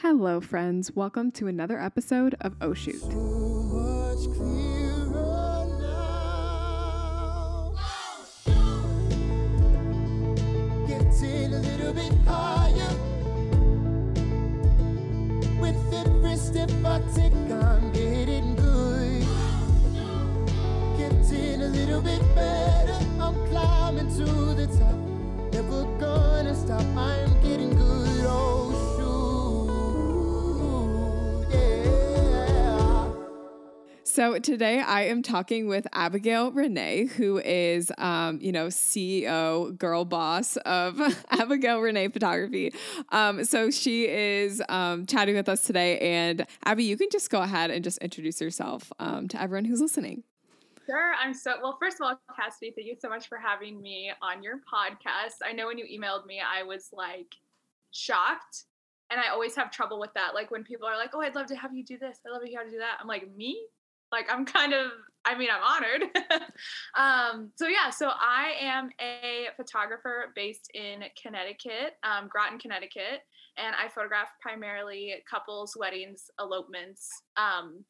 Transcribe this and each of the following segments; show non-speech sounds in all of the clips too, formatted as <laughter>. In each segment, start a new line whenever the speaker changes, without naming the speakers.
Hello, friends. Welcome to another episode of Oh Shoot.
I'm climbing to the top. Never gonna stop. I'm
So today I am talking with Abigail Renee, who is, um, you know, CEO, girl boss of <laughs> Abigail Renee Photography. Um, so she is um, chatting with us today. And Abby, you can just go ahead and just introduce yourself um, to everyone who's listening.
Sure. I'm so well. First of all, Cassidy, thank you so much for having me on your podcast. I know when you emailed me, I was like shocked, and I always have trouble with that. Like when people are like, "Oh, I'd love to have you do this. I'd love to hear you do that." I'm like, "Me? Like I'm kind of. I mean, I'm honored." <laughs> um, so yeah. So I am a photographer based in Connecticut, um, Groton, Connecticut, and I photograph primarily couples, weddings, elopements. Um,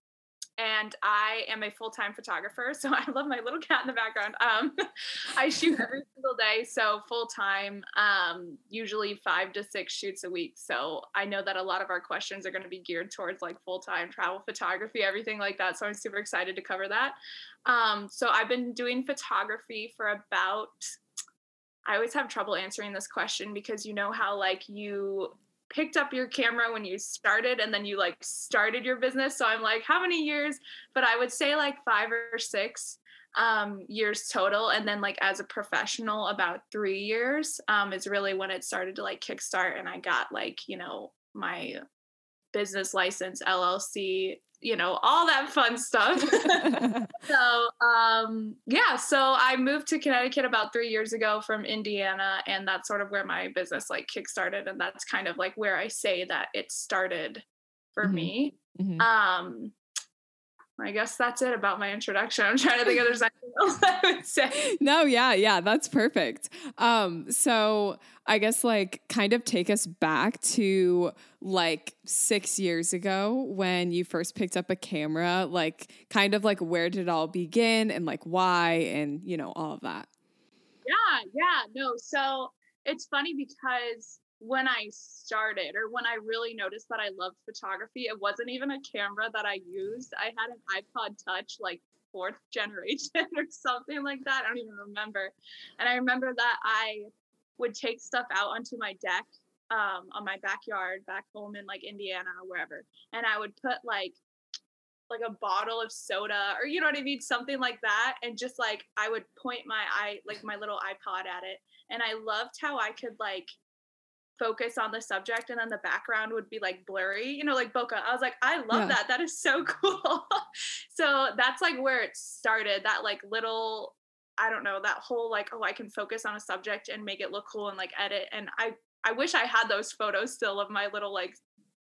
and I am a full time photographer. So <laughs> I love my little cat in the background. Um, <laughs> I shoot <laughs> every single day, so full time, um, usually five to six shoots a week. So I know that a lot of our questions are going to be geared towards like full time travel photography, everything like that. So I'm super excited to cover that. Um, so I've been doing photography for about I always have trouble answering this question because you know how like you picked up your camera when you started and then you like started your business. So I'm like, how many years? But I would say like five or six um, years total. And then like as a professional, about three years um, is really when it started to like kickstart and I got like, you know, my business license, LLC, you know, all that fun stuff. <laughs> <laughs> so um yeah so i moved to connecticut about three years ago from indiana and that's sort of where my business like kick-started and that's kind of like where i say that it started for
Mhm.
me
Mhm.
um i guess that's it about my introduction i'm trying to think if there's anything else <laughs> i would say
no, yeah, yeah, that's perfect. Um, so I guess like kind of take us back to like six years ago when you first picked up a camera, like kind of like where did it all begin and like why and you know, all of that.
Yeah, yeah, no. So it's funny because when I started or when I really noticed that I loved photography, it wasn't even a camera that I used. I had an iPod Touch, like fourth <laughs> generation or something like that. I don't even remember. And I remember that I would take stuff out onto my deck um, on my backyard back home in like Indiana or wherever. And I would put like like a bottle of soda or you know what I mean, something like that. And just like I would point my eye like my little iPod at it. And I loved how I could like focus on the subject and then the background would be like blurry, you know, like bokeh. I was like, I love
Yeah.
that. That is so <laughs> cool. so that's like where it started, that like little I don't know, that whole like, oh, I can focus on a subject and make it look cool and like edit. And I I wish I had those photos still of my little like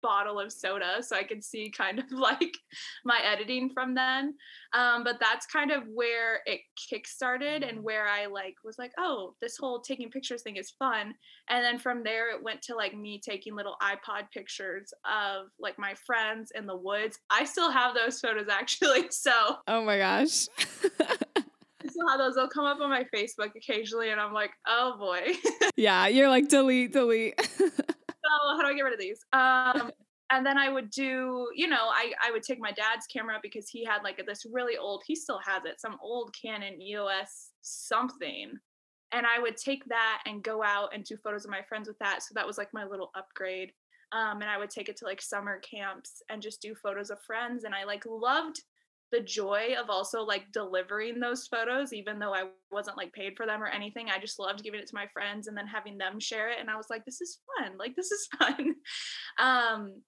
bottle of soda so I could see kind of <laughs> like my editing from then. Um, but that's kind of where it kickstarted and where I like was like, oh, this whole taking pictures thing is fun. And then from there it went to like me taking little iPod pictures of like my friends in the woods. I still have those photos <laughs> actually. So
Oh my gosh. <laughs>
I still have those. They'll come up on my Facebook occasionally and I'm like, oh boy.
yeah, you're like delete, delete.
So how do I get rid of these? Um, <laughs> and then I would do, you know, I, I would take my dad's camera because he had like this really old, he still has it, some old Canon EOS something. And I would take that and go out and do photos of my friends with that. So that was like my little upgrade. Um, and I would take it to like summer camps and just do photos of friends. And I like loved the joy of also like delivering those photos, even though I wasn't like paid for them or anything. I just loved giving it to my friends and then having them share it. And I was like, this is fun. Like, this is <laughs> fun. um,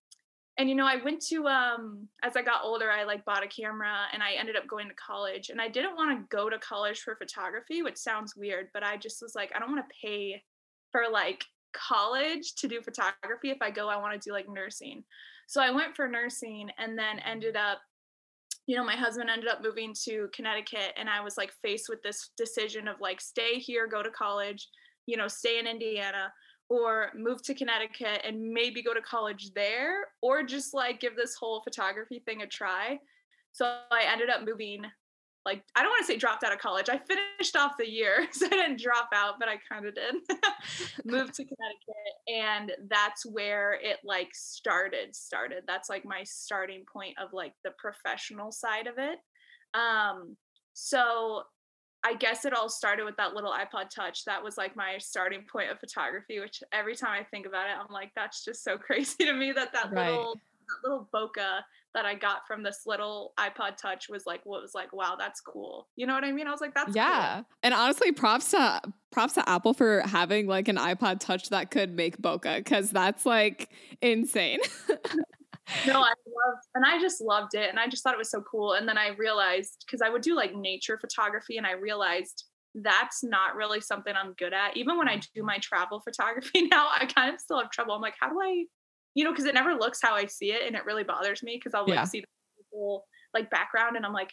and you know, I went to um as I got older, I like bought a camera and I ended up going to college. And I didn't want to go to college for photography, which sounds weird, but I just was like, I don't want to pay for like college to do photography. If I go, I want to do like nursing. So I went for nursing and then ended up you know, my husband ended up moving to Connecticut and I was like faced with this decision of like stay here, go to college, you know, stay in Indiana or move to Connecticut and maybe go to college there or just like give this whole photography thing a try. So I ended up moving like I don't want to say dropped out of college. I finished off the year, <laughs> so I didn't drop out, but I kind of did. <laughs> Moved to Connecticut, and that's where it like started. Started. That's like my starting point of like the professional side of it. Um, so I guess it all started with that little iPod Touch. That was like my starting point of photography. Which every time I think about it, I'm like, that's just so <laughs> crazy to me that that
Right.
little that little bokeh that I got from this little iPod Touch was like what was like, wow, that's cool. You know what I mean? I was like, that's cool.
yeah. And honestly, props to props to Apple for having like an iPod Touch that could make bokeh because that's like insane. <laughs>
no, I loved, and I just loved it, and I just thought it was so cool. And then I realized because I would do like nature photography, and I realized that's not really something I'm good at. Even when I mm. do my travel photography <laughs> now, I kind of still have trouble. I'm like, how do I, you know, because it never looks how I see it, and it really bothers me because I'll like
Yeah.
see the whole like background, and I'm like,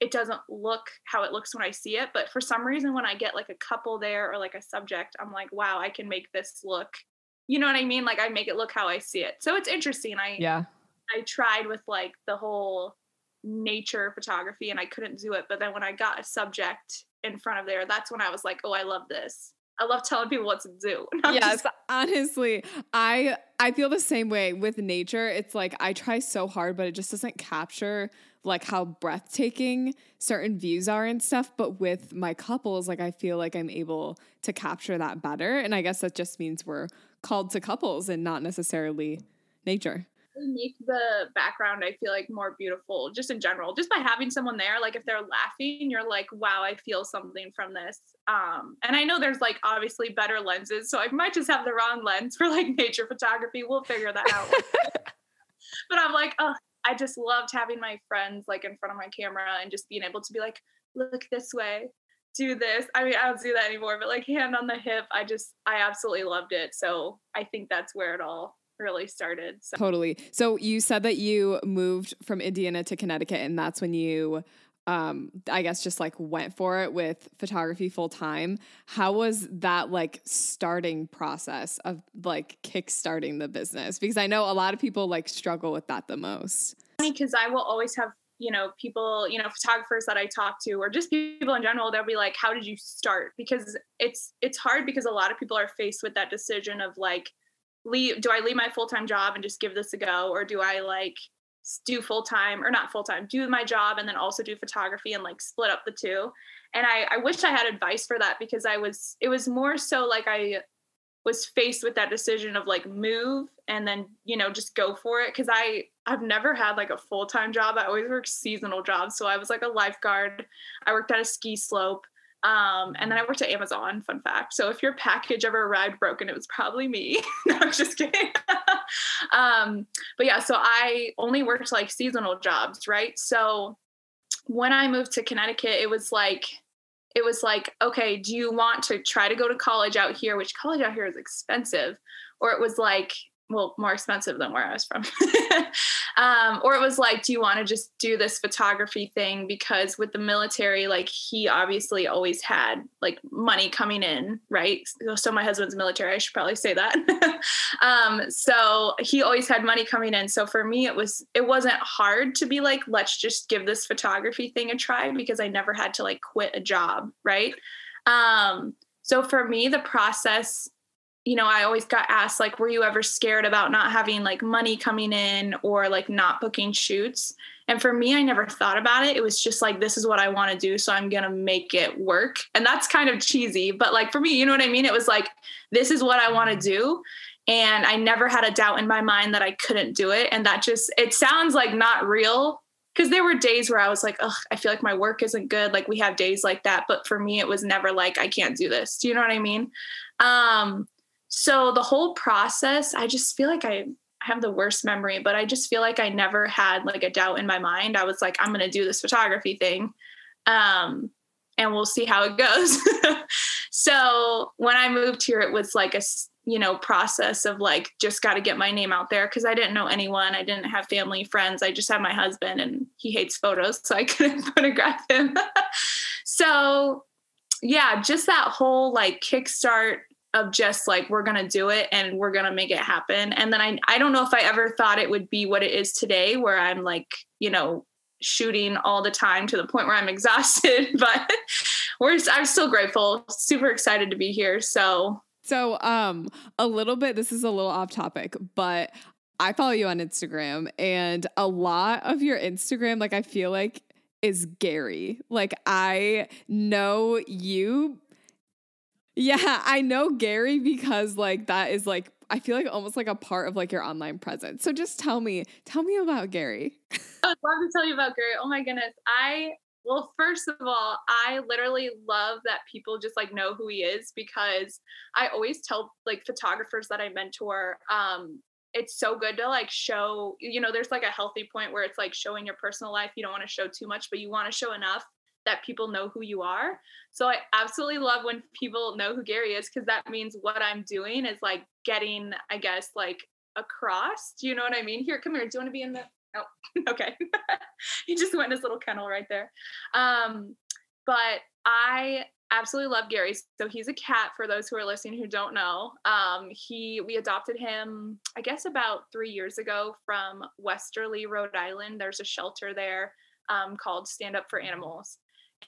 it doesn't look how it looks when I see it. But for some reason, when I get like a couple there or like a subject, I'm like, wow, I can make this look. You know what I mean? Like I make it look how I see it. So it's interesting. I
yeah.
I tried with like the whole nature photography and I couldn't do it. But then when I got a subject in front of there, that's when I was like, oh, I love this. I love telling people what to do. <laughs>
Yes
just-
honestly i i feel the same way with nature. It's like i try so hard but it just doesn't capture like how breathtaking certain views are and stuff. But with my couples like i feel like i'm able to capture that better. And i guess that just means we're called to couples and not necessarily nature
make the background I feel like more beautiful just in general. Just by having someone there like if they're laughing you're like wow I feel something from this. Um and I know there's like obviously better lenses so I might just have the wrong lens for like nature photography. We'll figure that out. <laughs> But I'm like oh I just loved having my friends like in front of my camera and just being able to be like look this way. Do this I mean I don't do that anymore but like hand on the hip I just I absolutely loved it. So I think that's where it all really started so
Totally. So you said that you moved from Indiana to Connecticut, and that's when you, um, I guess, just like went for it with photography full time. How was that like starting process of like kickstarting the business? Because I know a lot of people like struggle with that the most.
because I will always have, you know, people, you know, photographers that I talk to or just people in general, they'll be like, How did you start? Because it's it's hard because a lot of people are faced with that decision of like, leave do I leave my full-time job and just give this a go? Or do I like do full-time or not full-time, do my job and then also do photography and like split up the two? And I, I wish I had advice for that because I was it was more so like I was faced with that decision of like move and then you know just go for it. Because i i've never had like a full-time job. I always worked seasonal jobs. So i was like a lifeguard. I worked at a ski slope um, and then i worked at amazon fun fact. So if your package ever arrived broken it was probably me. <laughs> No i'm just kidding. <laughs> Um, but yeah so i only worked like seasonal jobs right? So when i moved to connecticut it was like it was like, okay, do you want to try to go to college out here, which college out here is expensive? Or it was like, well, more expensive than where I was from. <laughs> um, or it was like, do you want to just do this photography thing? Because with the military, like he obviously always had like money coming in, right? So, my husband's military, I should probably say that. <laughs> um, so he always had money coming in. So for me, it was, it wasn't hard to be like, let's just give this photography thing a try because I never had to like quit a job, right? Um, so for me, the process you know, I always got asked, like, were you ever scared about not having like money coming in or like not booking shoots? And for me, I never thought about it. It was just like, this is what I want to do. So I'm going to make it work. And that's kind of cheesy. But like for me, you know what I mean? It was like, this is what I want to do. And I never had a doubt in my mind that I couldn't do it. And that just, it sounds like not real. Because there were days where I was like, oh, I feel like my work isn't good. Like we have days like that. But for me, it was never like, I can't do this. Do you know what I mean? Um, so the whole process i just feel like i have the worst memory but i just feel like i never had like a doubt in my mind. I was like i'm going to do this photography thing um and we'll see how it goes. <laughs> So when i moved here it was like a, you know process of like just got to get my name out there because i didn't know anyone. I didn't have family friends. I just had my husband and he hates photos so i <laughs> couldn't photograph him. <laughs> So yeah just that whole like kickstart of just like we're gonna do it and we're gonna make it happen. And then I I don't know if I ever thought it would be what it is today, where I'm like, you know, shooting all the time to the point where I'm <laughs> exhausted. but we're I'm still grateful, super excited to be here. So
So um a little bit this is a little off topic, but I follow you on Instagram and a lot of your Instagram like I feel like is Gary. Like I know you Yeah, I know Gary because like that is like I feel like almost like a part of like your online presence. So just tell me, tell me about Gary. <laughs>
I would love to tell you about Gary. Oh my goodness. I well, first of all, I literally love that people just like know who he is because I always tell like photographers that I mentor, um, it's so good to like show, you know, there's like a healthy point where it's like showing your personal life. You don't want to show too much, but you want to show enough that people know who you are. So I absolutely love when people know who Gary is because that means what I'm doing is like getting, I guess, like across. Do you know what I mean? Here, come here. Do you want to be in the? Oh, <laughs> okay. <laughs> he just went in his little kennel right there. Um, but I absolutely love Gary. So he's a cat for those who are listening who don't know. Um, he we adopted him, I guess, about three years ago from Westerly, Rhode Island. There's a shelter there um, called Stand Up for Animals.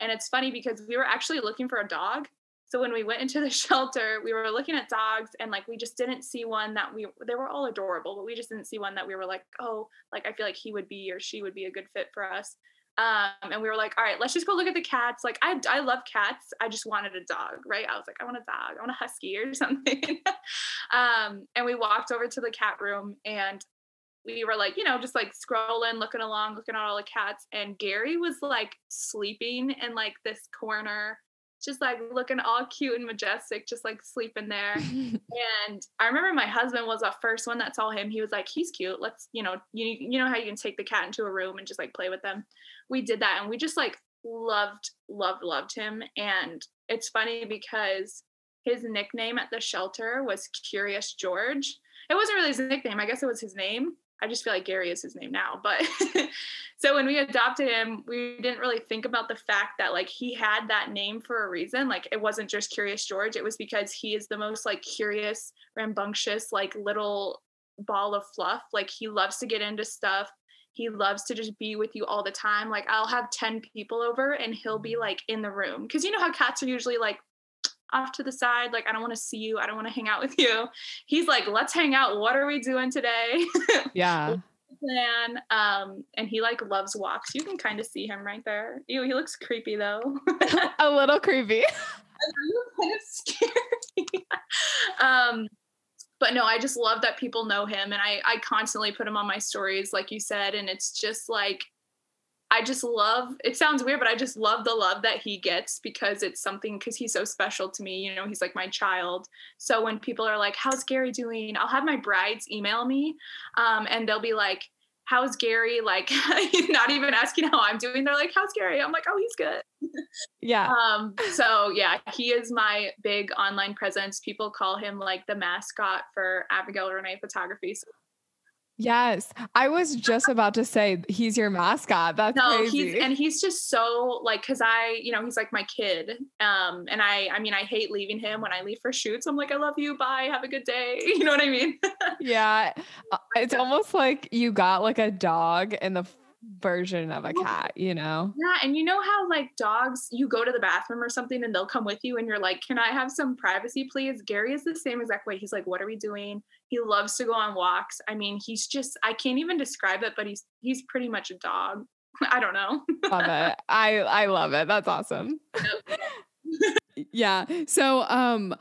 And it's funny because we were actually looking for a dog. So when we went into the <laughs> shelter, we were looking at dogs and like we just didn't see one that we they were all adorable, but we just didn't see one that we were like, "Oh, like I feel like he would be or she would be a good fit for us." Um, and we were like, "All right, let's just go look at the cats." Like I I love cats. I just wanted a dog, right? I was like, "I want a dog. I want a husky or <laughs> something." <laughs> um, and we walked over to the cat room and we were like, you know, just like scrolling, looking along, looking at all the cats. And Gary was like sleeping in like this corner, just like looking all cute and majestic, just like sleeping there. <laughs> and I remember my husband was the first one that saw him. He was like, he's cute. Let's, you know, you, you know how you can take the cat into a room and just like play with them. We did that and we just like loved, loved, loved him. And it's funny because his nickname at the shelter was Curious George. It wasn't really his nickname. I guess it was his name I just feel like Gary is his name now. But <laughs> so when we adopted him, we didn't really think about the fact that like he had that name for a reason. Like it wasn't just Curious George, it was because he is the most like curious, rambunctious, like little ball of fluff. Like he loves to get into stuff. He loves to just be with you all the time. Like I'll have 10 people over and he'll be mm-hmm. like in the room. Cause you know how cats are usually like off to the side. Like, I don't want to see you. I don't want to hang out with you. He's like, let's hang out. What are we doing today? <laughs>
Yeah.
plan. Um, and he like loves walks. You can kind of see him right there. Ew, he looks creepy though. <laughs>
a little creepy. <laughs>
kind of scary. um, but no, I just love that people know him, and I I constantly put him on my stories, like you said, and it's just like I just love it sounds weird, but I just love the love that he gets because it's something because he's so special to me. You know, he's like my child. So when people are like, How's Gary doing? I'll have my brides email me um, and they'll be like, How's Gary? Like, <laughs> not even asking how I'm doing. They're like, How's Gary? I'm like, Oh, he's good.
Yeah. <laughs>
Um, so yeah, he is my big online presence. People call him like the mascot for Abigail Renee photography. So
Yes. I was just about to say he's your mascot. That's
no
crazy.
he's and he's just so like because i you know he's like my kid um and i i mean i hate leaving him when i leave for shoots i'm like i love you bye have a good day <laughs> you know what i mean <laughs>
yeah. Uh, It's almost like you got like a dog in the version of a cat, you know?
yeah and you know how like dogs you go to the bathroom or something and they'll come with you and you're like can i have some privacy please gary is the same exact way he's like what are we doing he loves to go on walks i mean he's just i can't even describe it but he's he's pretty much a dog <laughs> i don't know
Love it. <laughs> I I love it. That's awesome. <laughs> yeah. So um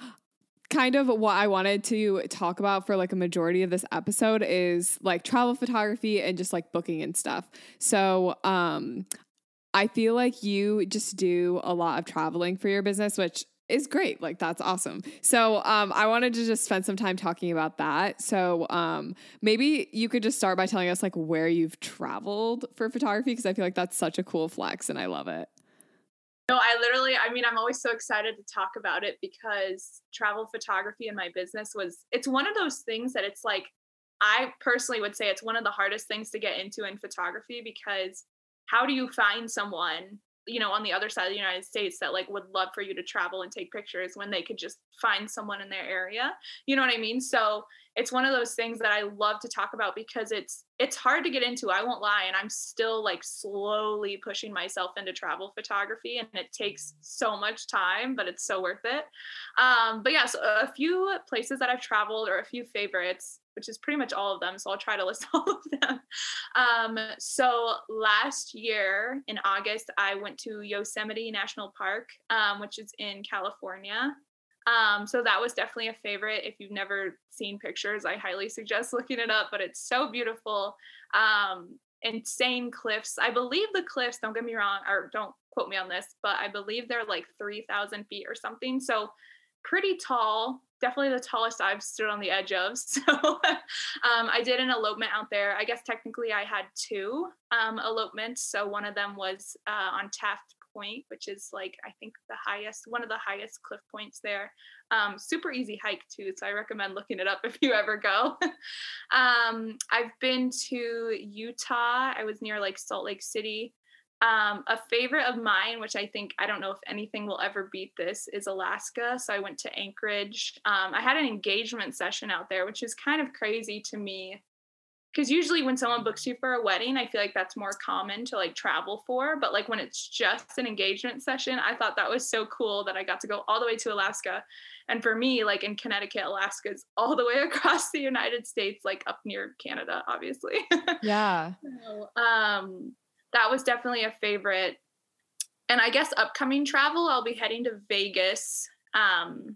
kind of what I wanted to talk about for like a majority of this episode is like travel photography and just like booking and stuff. So um I feel like you just do a lot of traveling for your business, which is great. Like that's awesome. So um I wanted to just spend some time talking about that. So um maybe you could just start by telling us like where you've traveled for photography because I feel like that's such a cool flex and I love it.
No, I literally, I mean, I'm always so excited to talk about it because travel photography in my business was, it's one of those things that it's like, I personally would say it's one of the hardest things to get into in photography because how do you find someone you know on the other side of the united states that like would love for you to travel and take pictures when they could just find someone in their area. You know what i mean? So it's one of those things that i love to talk about because it's it's hard to get into i won't lie and i'm still like slowly pushing myself into travel photography and it takes so much time but it's so worth it. Um but yeah so a few places that i've traveled or a few favorites which is pretty much all of them. So I'll try to <laughs> list all of them. Um, so last year in August, I went to Yosemite National Park, um, which is in California. Um, so that was definitely a favorite. If you've never seen pictures, I highly suggest <laughs> looking it up. But it's so beautiful. Um, insane cliffs. I believe the cliffs. Don't get me wrong, or don't quote me on this, but I believe they're like three thousand feet or something. So pretty tall definitely the tallest I've stood on the edge of. <laughs> So um, I did an elopement out there. I guess technically I had two um, elopements. So one of them was uh, on Taft Point, which is like I think the highest, one of the highest cliff points there. Um, super easy hike too, so I recommend looking it up <laughs> if you ever go. <laughs> um, I've been to Utah. I was near like Salt Lake City. Um, a favorite of mine, which I think I don't know if anything will ever beat this, is Alaska. So I went to Anchorage. Um, I had an engagement session out there, which is kind of crazy to me. Because usually when someone books you for a wedding, I feel like that's more common to like travel for. But like when it's just an engagement session, I thought that was so cool that I got to go all the way to Alaska. And for me, like in Connecticut, Alaska is all the way <laughs> across the United States, like up near Canada, obviously. <laughs>
Yeah.
so, um, that was definitely a favorite. And I guess upcoming travel, I'll be heading to Vegas um,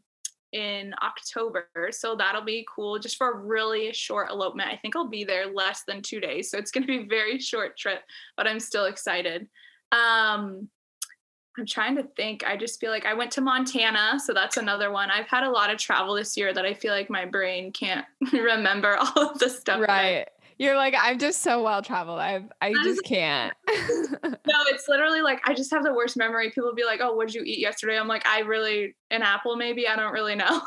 in October. So that'll be cool just for a really short elopement. I think I'll be there less than two days. So it's going to be a very short trip, but I'm still excited. Um, I'm trying to think. I just feel like I went to Montana, so that's another one. I've had a lot of travel this year that I feel like my brain can't <laughs> remember all of the stuff.
Right. You're like, I'm just so well traveled. I I just can't. <laughs>
no, it's literally like I just have the worst memory. People be like, "Oh, what did you eat yesterday?" I'm like, "I really an apple, maybe. I don't really know." <laughs>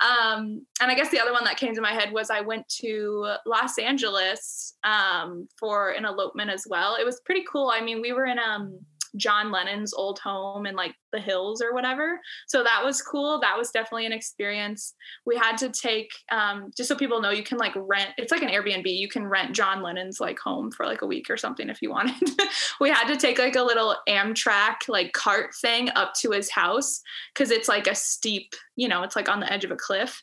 um, and I guess the other one that came to my head was I went to Los Angeles um, for an elopement as well. It was pretty cool. I mean, we were in um John Lennon's old home in like the hills or whatever. So that was cool. That was definitely an experience. We had to take, um, just so people know, you can like rent, it's like an Airbnb. You can rent John Lennon's like home for like a week or something if you wanted. <laughs> we had to take like a little Amtrak like cart thing up to his house because it's like a steep, you know, it's like on the edge of a cliff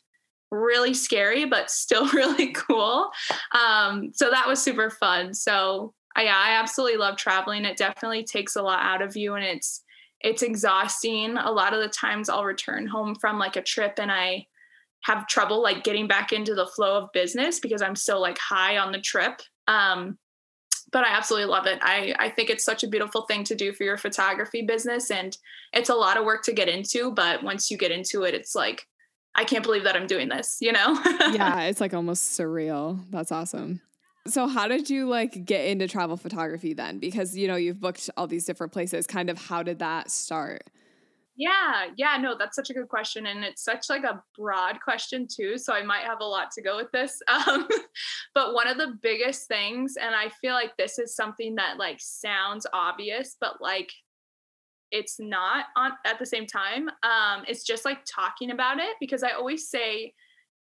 really scary but still <laughs> really cool um, so that was super fun so I, yeah, I absolutely love traveling. It definitely takes a lot out of you and it's it's exhausting. A lot of the times I'll return home from like a trip and I have trouble like getting back into the flow of business because I'm so like high on the trip. Um, but I absolutely love it. I, I think it's such a beautiful thing to do for your photography business. And it's a lot of work to get into, but once you get into it, it's like, I can't believe that I'm doing this, you know? <laughs>
yeah, it's like almost surreal. That's awesome. So how did you like get into travel photography then? Because you know, you've booked all these different places. Kind of how did that start?
Yeah, yeah, no, that's such a good question and it's such like a broad question too, so I might have a lot to go with this. <laughs> Um, but one of the biggest things and I feel like this is something that like sounds obvious but like it's not on at the same time. Um, it's just like talking about it because I always say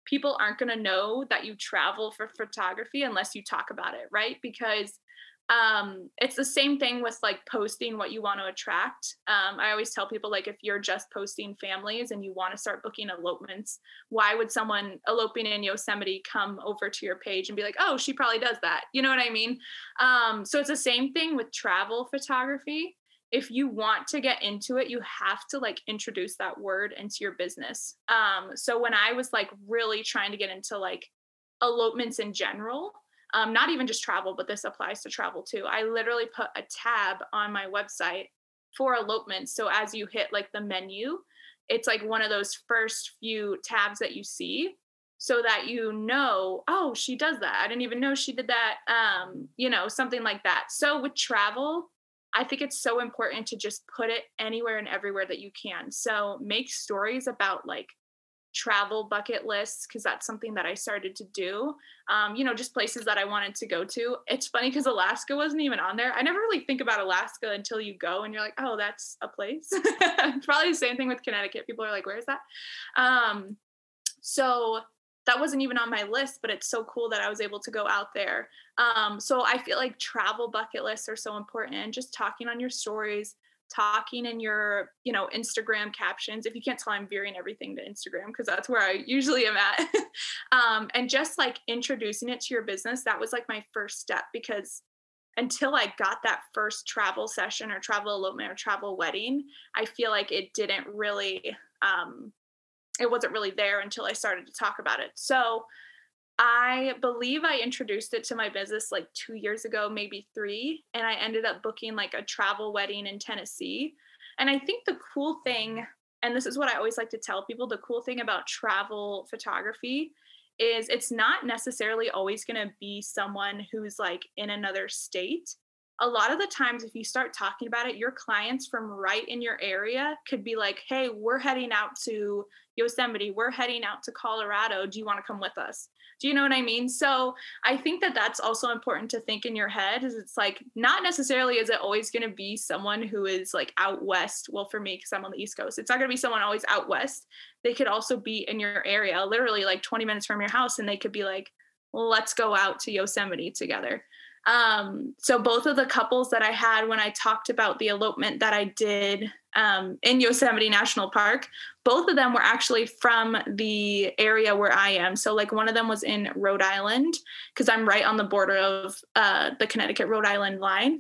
people aren't going to know that you travel for photography unless you talk about it, right? Because um, it's the same thing with like posting what you want to attract. Um, I always tell people like if you're just posting families and you want to start booking elopements, why would someone eloping in Yosemite come over to your page and be like, oh, she probably does that? You know what I mean? Um, so it's the same thing with travel photography if you want to get into it, you have to like introduce that word into your business. Um, so when I was like really trying to get into like elopements in general, um, not even just travel, but this applies to travel too. I literally put a tab on my website for elopements. So as you hit like the menu, it's like one of those first few tabs that you see so that you know, oh, she does that. I didn't even know she did that. Um, you know, something like that. So with travel, I think it's so important to just put it anywhere and everywhere that you can. So make stories about like travel bucket lists because that's something that I started to do. Um, you know, just places that I wanted to go to. It's funny because Alaska wasn't even on there. I never really think about Alaska until you go and you're like, oh, that's a place. <laughs> Probably the same thing with Connecticut. People are like, where is that? Um, so that wasn't even on my list, but it's so cool that I was able to go out there. Um, so I feel like travel bucket lists are so important and just talking on your stories, talking in your, you know, Instagram captions. If you can't tell, I'm veering everything to Instagram because that's where I <laughs> usually am at. um, and just like introducing it to your business, that was like my first step because until I got that first travel session or travel elopement or travel wedding, I feel like it didn't really um, it wasn't really there until I started to talk about it. So I believe I introduced it to my business like two years ago, maybe three, and I ended up booking like a travel wedding in Tennessee. And I think the cool thing, and this is what I always like to tell people the cool thing about travel photography is it's not necessarily always going to be someone who's like in another state a lot of the times if you start talking about it your clients from right in your area could be like hey we're heading out to yosemite. We're heading out to colorado. Do you want to come with us? Do you know what i mean? So i think that that's also important to think in your head is it's like not necessarily is it always going to be someone who is like out west. Well for me because i'm on the east coast it's not going to be someone always out west. They could also be in your area literally like 20 minutes from your house and they could be like well, let's go out to yosemite together um, so both of the couples that I had when I talked about the elopement that I did um, in Yosemite National Park, both of them were actually from the area where I am. So like one of them was in Rhode Island because I'm right on the border of uh, the Connecticut Rhode Island line,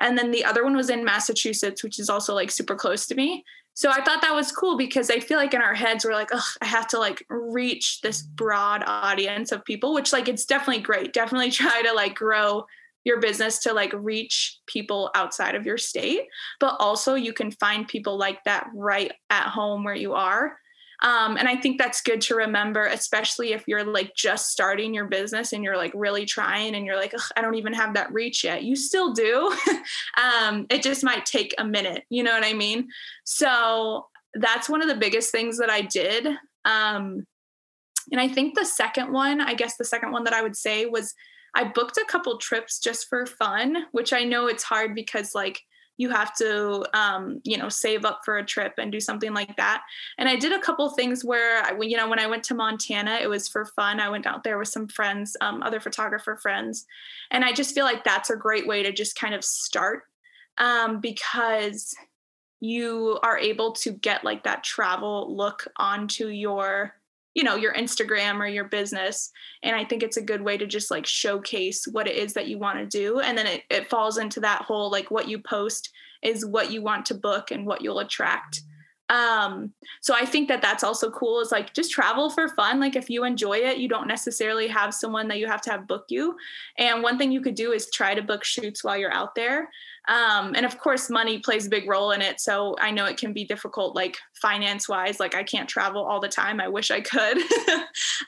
and then the other one was in Massachusetts, which is also like super close to me. So I thought that was cool because I feel like in our heads we're like, oh, I have to like reach this broad audience of people, which like it's definitely great. Definitely <laughs> try to like grow your business to like reach people outside of your state, but also you can find people like that right at home where you are. Um, and I think that's good to remember, especially if you're like just starting your business and you're like really trying and you're like, I don't even have that reach yet. You still do. <laughs> um, it just might take a minute. You know what I mean? So that's one of the biggest things that I did. Um, and I think the second one, I guess the second one that I would say was I booked a couple trips just for fun, which I know it's hard because like you have to um, you know save up for a trip and do something like that. And i did a couple things where I, you know when i went to montana it was for fun. I went out there with some friends um, other photographer friends. And i just feel like that's a great way to just kind of start um, because you are able to get like that travel look onto your you know your instagram or your business. And i think it's a good way to just like showcase what it is that you want to do. And then it, it falls into that whole like what you post is what you want to book and what you'll attract. Um so i think that that's also cool is like just travel for fun. Like if you enjoy it you don't necessarily have someone that you have to have book you. And one thing you could do is try to book shoots while you're out there um and of course money plays a big role in it. So i know it can be difficult like finance wise like i can't travel all the time. I wish i could. <laughs>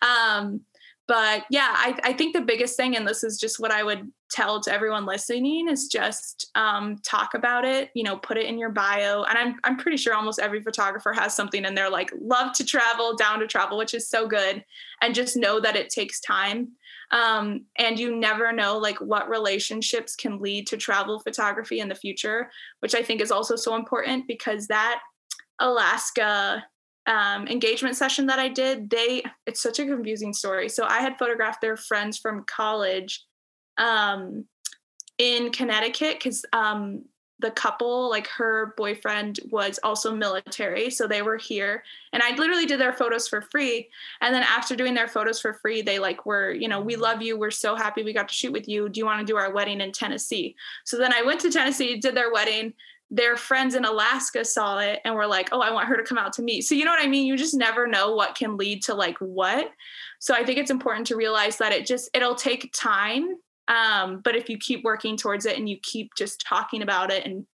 Um but yeah I, I think the biggest thing and this is just what i would tell to everyone listening is just um, talk about it you know put it in your bio. And I'm, I'm pretty sure almost every photographer has something in there like love to travel down to travel which is so good. And just know that it takes time. Um, and you never know like what relationships can lead to travel photography in the future which i think is also so important because that alaska um, engagement session that I did, they it's such a confusing story. So I had photographed their friends from college um, in Connecticut because um, the couple, like her boyfriend, was also military, so they were here, and I literally did their photos for free. And then after doing their photos for free, they like were, you know, we love you. We're so happy we got to shoot with you. Do you want to do our wedding in Tennessee? So then I went to Tennessee, did their wedding their friends in Alaska saw it and were like, oh, I want her to come out to me. So, you know what I mean? You just never know what can lead to like what. So, I think it's important to realize that it just, it'll take time. Um, but if you keep working towards it and you keep just talking about it and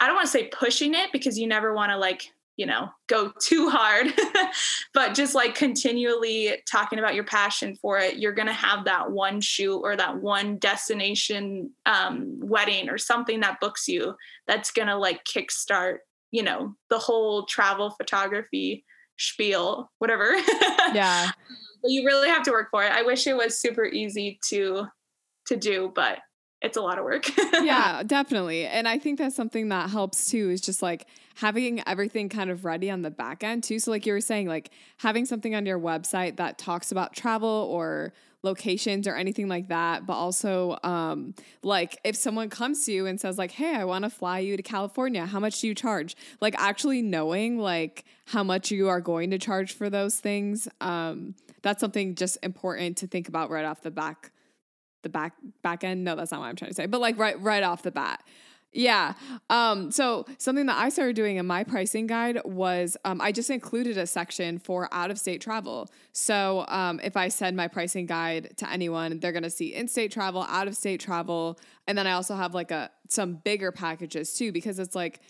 I don't want to say pushing it because you never want to like you know go too hard <laughs> but just like continually talking about your passion for it you're going to have that one shoot or that one destination um, wedding or something that books you that's going to like kickstart you know the whole travel photography spiel, whatever. <laughs>
Yeah.
but you really have to work for it. I wish it was super easy to to do, but it's a lot of work. <laughs>
yeah, definitely. And I think that's something that helps too is just like having everything kind of ready on the back end too. So like you were saying like having something on your website that talks about travel or locations or anything like that, but also um like if someone comes to you and says like, "Hey, I want to fly you to California. How much do you charge?" Like actually knowing like how much you are going to charge for those things, um that's something just important to think about right off the back the back back end. No, that's not what I'm trying to say. But like right right off the bat. Yeah. Um, so something that I started doing in my pricing guide was um, I just included a section for out of state travel. So um, if I send my pricing guide to anyone, they're gonna see in state travel, out of state travel, and then I also have like a some bigger packages too because it's like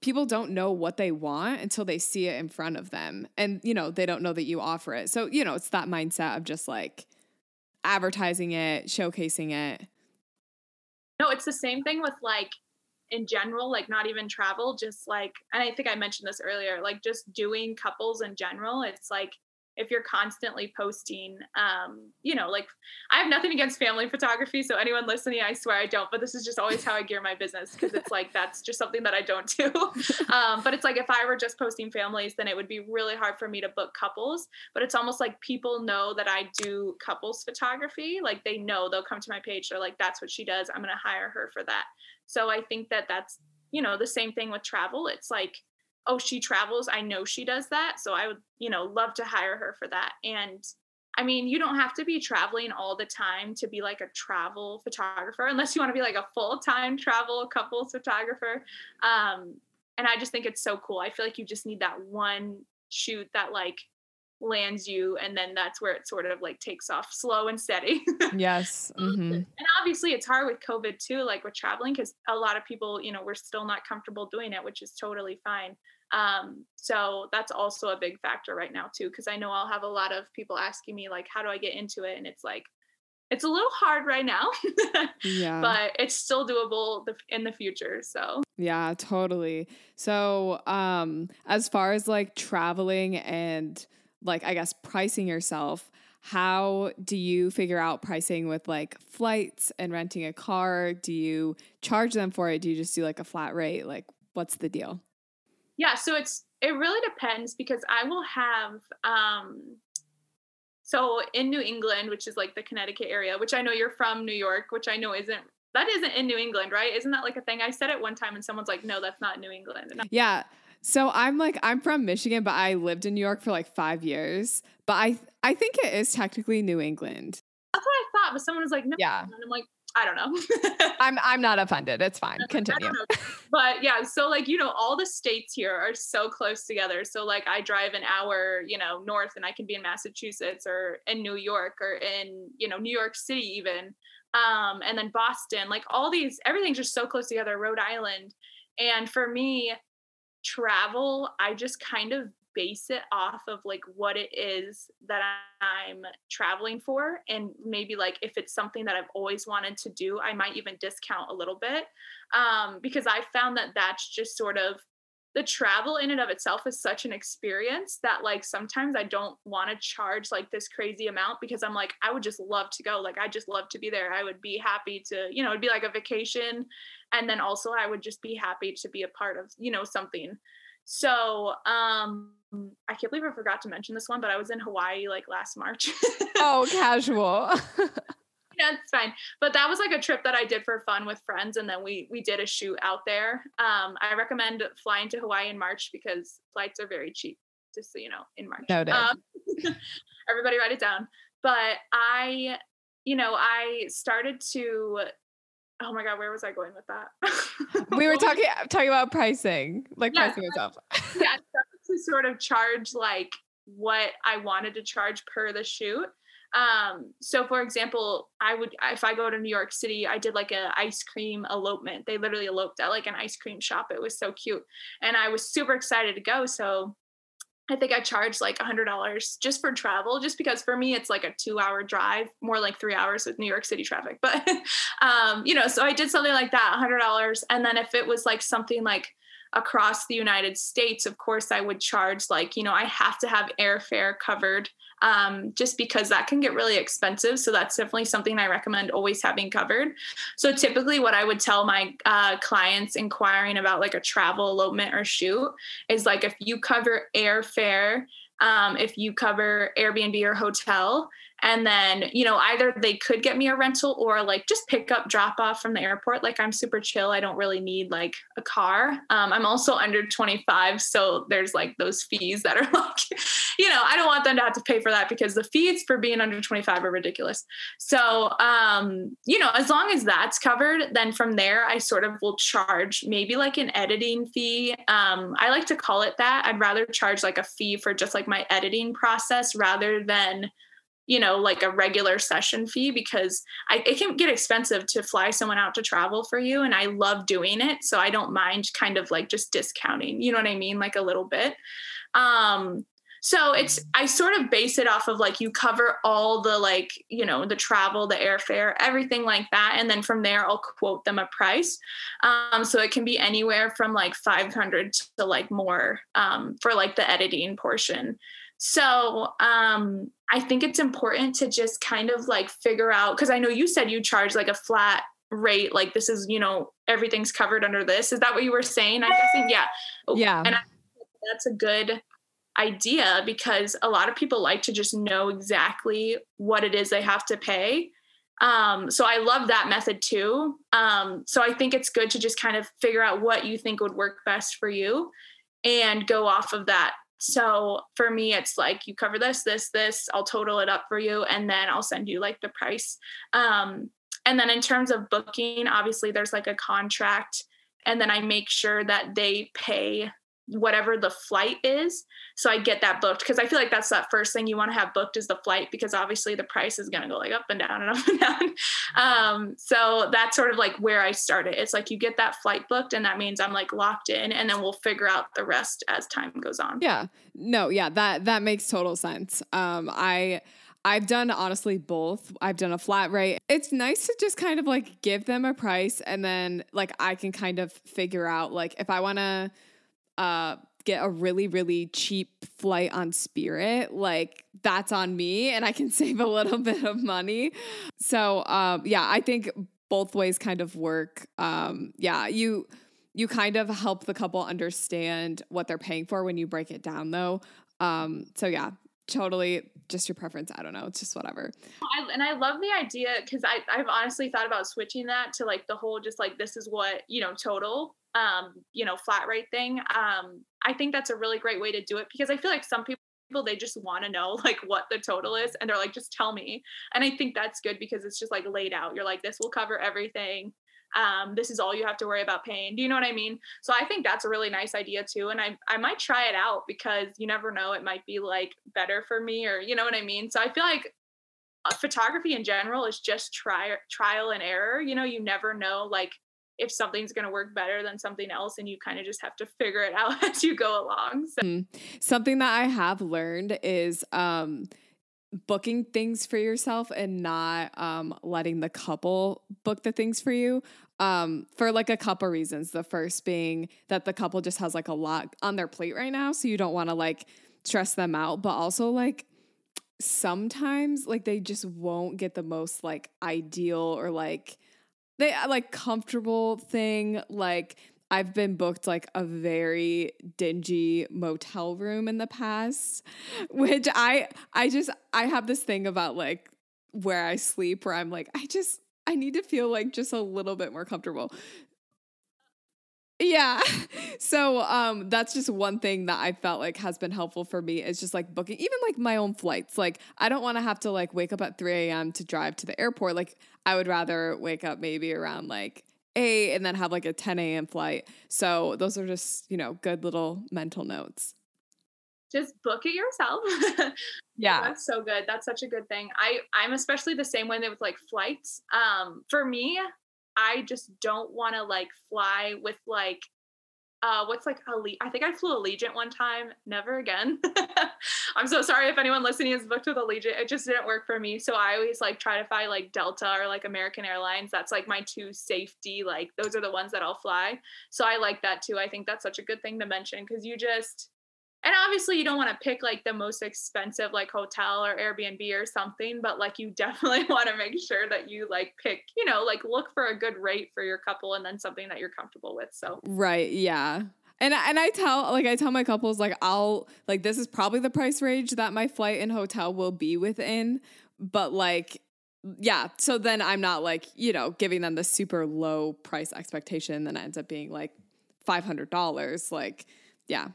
people don't know what they want until they see it in front of them, and you know they don't know that you offer it. So you know it's that mindset of just like advertising it, showcasing it.
No, it's the same thing with like in general, like not even travel, just like, and I think I mentioned this earlier, like just doing couples in general. It's like if you're constantly posting um you know like i have nothing against family photography so anyone listening i swear i don't but this is just always how i gear my business because it's like that's just something that i don't do. <laughs> Um but it's like if i were just posting families then it would be really hard for me to book couples but it's almost like people know that i do couples photography like they know they'll come to my page they're like that's what she does i'm going to hire her for that. So i think that that's you know the same thing with travel it's like oh she travels. I know she does that. So i would you know love to hire her for that. And i mean you don't have to be traveling all the time to be like a travel photographer unless you want to be like a full-time travel couples photographer. Um and i just think it's so cool. I feel like you just need that one shoot that like lands you and then that's where it sort of like takes off slow and steady. <laughs>
Yes mm-hmm.
and obviously it's hard with covid too like with traveling because a lot of people you know we're still not comfortable doing it which is totally fine. Um, so that's also a big factor right now too because i know i'll have a lot of people asking me like how do i get into it? And it's like it's a little hard right now <laughs>
yeah.
but it's still doable in the future so.
Yeah totally. So um as far as like traveling and like I guess pricing yourself, how do you figure out pricing with like flights and renting a car? Do you charge them for it? Do you just do like a flat rate? Like what's the deal?
Yeah, so it's it really depends because I will have um so in New England, which is like the Connecticut area, which I know you're from New York, which I know isn't that isn't in New England, right? Isn't that like a thing? I said it one time and someone's like, no, that's not New England.
yeah. So I'm like I'm from Michigan, but I lived in New York for like five years. But I I think it is technically New England.
That's what I thought, but someone was like, no.
Yeah.
And I'm like, I don't know. <laughs>
I'm I'm not offended. It's fine. Continue.
But yeah, so like you know, all the states here are so close together. So like I drive an hour, you know, north, and I can be in Massachusetts or in New York or in you know New York City even, um, and then Boston. Like all these, everything's just so close together. Rhode Island, and for me, travel, I just kind of base it off of like what it is that I'm traveling for. And maybe like if it's something that I've always wanted to do, I might even discount a little bit. Um, because I found that that's just sort of the travel in and of itself is such an experience that like sometimes I don't want to charge like this crazy amount because I'm like I would just love to go like I just love to be there I would be happy to you know it'd be like a vacation and then also I would just be happy to be a part of you know something so um I can't believe I forgot to mention this one but I was in Hawaii like last March <laughs>
oh casual <laughs>
yeah, it's fine. But that was like a trip that I did for fun with friends, and then we we did a shoot out there. Um, I recommend flying to Hawaii in March because flights are very cheap. Just so you know, in March.
Noted.
Um, <laughs> everybody write it down. But I, you know, I started to. Oh my god, where was I going with that? <laughs>
we were talking talking about pricing, like
Yeah,
pricing yourself. <laughs>
yeah, to sort of charge like what I wanted to charge per the shoot. Um, so for example, I would if I go to New York City, I did like a ice cream elopement. They literally eloped at like an ice cream shop. It was so cute. And I was super excited to go. So I think I charged like a hundred dollars just for travel, just because for me it's like a two hour drive, more like three hours with New York City traffic. But <laughs> um, you know, so I did something like that, a hundred dollars. And then if it was like something like across the United States, of course, I would charge like, you know, I have to have airfare covered um, just because that can get really expensive. So that's definitely something I recommend always having covered. So typically, what I would tell my uh, clients inquiring about like a travel elopement or shoot is like if you cover airfare, um, if you cover Airbnb or hotel, and then you know either they could get me a rental or like just pick up drop off from the airport. Like i'm super chill. I don't really need like a car. Um, i'm also under 25 so there's like those fees that are <laughs> like you know i don't want them to have to pay for that because the fees for being under 25 are ridiculous. So um, you know as long as that's covered then from there i sort of will charge maybe like an editing fee. Um, i like to call it that. I'd rather charge like a fee for just like my editing process rather than you know, like a regular session fee because I, it can get expensive to fly someone out to travel for you. And I love doing it. So I don't mind kind of like just discounting, you know what I mean? Like a little bit. Um, so it's, I sort of base it off of like you cover all the like, you know, the travel, the airfare, everything like that. And then from there, I'll quote them a price. Um, so it can be anywhere from like 500 to like more um, for like the editing portion. So um, I think it's important to just kind of like figure out because I know you said you charge like a flat rate, like this is, you know, everything's covered under this. Is that what you were saying? I'm guessing, yeah.
Yeah.
And I, that's a good idea because a lot of people like to just know exactly what it is they have to pay. Um, so I love that method too. Um, so I think it's good to just kind of figure out what you think would work best for you and go off of that so for me, it's like you cover this, this, this, I'll total it up for you, and then I'll send you like the price. Um, and then in terms of booking, obviously there's like a contract, and then I make sure that they pay whatever the flight is so i get that booked because i feel like that's that first thing you want to have booked is the flight because obviously the price is going to go like up and down and <laughs> up and down. Um, so that's sort of like where i started. It's like you get that flight booked and that means i'm like locked in and then we'll figure out the rest as time goes on.
Yeah. No yeah that that makes total sense. Um i I've done honestly both. I've done a flat rate. It's nice to just kind of like give them a price and then like I can kind of figure out like if I want to uh get a really really cheap flight on spirit like that's on me and i can <laughs> save a little bit of money. So um yeah i think both ways kind of work. Um yeah you you kind of help the couple understand what they're paying for when you break it down though. Um so yeah totally just your preference. I don't know it's just whatever.
I, and i love the idea because i've honestly thought about switching that to like the whole just like this is what you know total um, you know, flat rate thing. Um, I think that's a really great way to do it because I feel like some people they just want to know <laughs> like what the total is and they're like just tell me. And i think that's good because it's just like laid out. You're like this will cover everything. Um, this is all you have to worry about paying. Do you know what i mean? So i think that's a really nice idea too and i i might try it out because you never know it might be like better for me or you know what i mean? So i feel like uh, photography in general is just try trial and error you know? You never know like if something's going to work better than something else and you kind of just have to figure it out <laughs> as you go along so.
Mm. something that i have learned is um, booking things for yourself and not um, letting the couple book the things for you um, for like a couple reasons the first being that the couple just has like a lot on their plate right now so you don't want to like stress them out but also like sometimes like they just won't get the most like ideal or like they uh, like comfortable thing like I've been booked like a very dingy motel room in the past, <laughs> which I I just I have this thing about like where I sleep where I'm like I just I need to feel like just a little bit more comfortable. Yeah. <laughs> So um that's just one thing that I felt like has been helpful for me is just like booking even like my own flights. Like I don't want to have to like wake up at 3 a.m. to drive to the airport. Like I would rather wake up maybe around like 8 and then have like a 10 a.m. flight. So those are just, you know, good little mental notes.
Just book it yourself. <laughs>
yeah.
That's so good. That's such a good thing. I I'm especially the same way with like flights. Um for me, I just don't want to like fly with like uh, what's like Alle- I think I flew Allegiant one time. Never again. <laughs> I'm so sorry if anyone listening is booked with Allegiant. It just didn't work for me. So I always like try to fly like Delta or like American Airlines. That's like my two safety. Like those are the ones that I'll fly. So I like that too. I think that's such a good thing to mention because you just and obviously you don't want to pick like the most expensive like hotel or airbnb or something but like you <laughs> definitely want to make sure that you like pick you know like look for a good rate for your couple and then something that you're comfortable with so
Right. Yeah. And and I tell like I tell my couples like I'll like this is probably the price range that my flight and hotel will be within, but like yeah, so then I'm not like, you know, giving them the super low price expectation then it ends up being like $500 like yeah.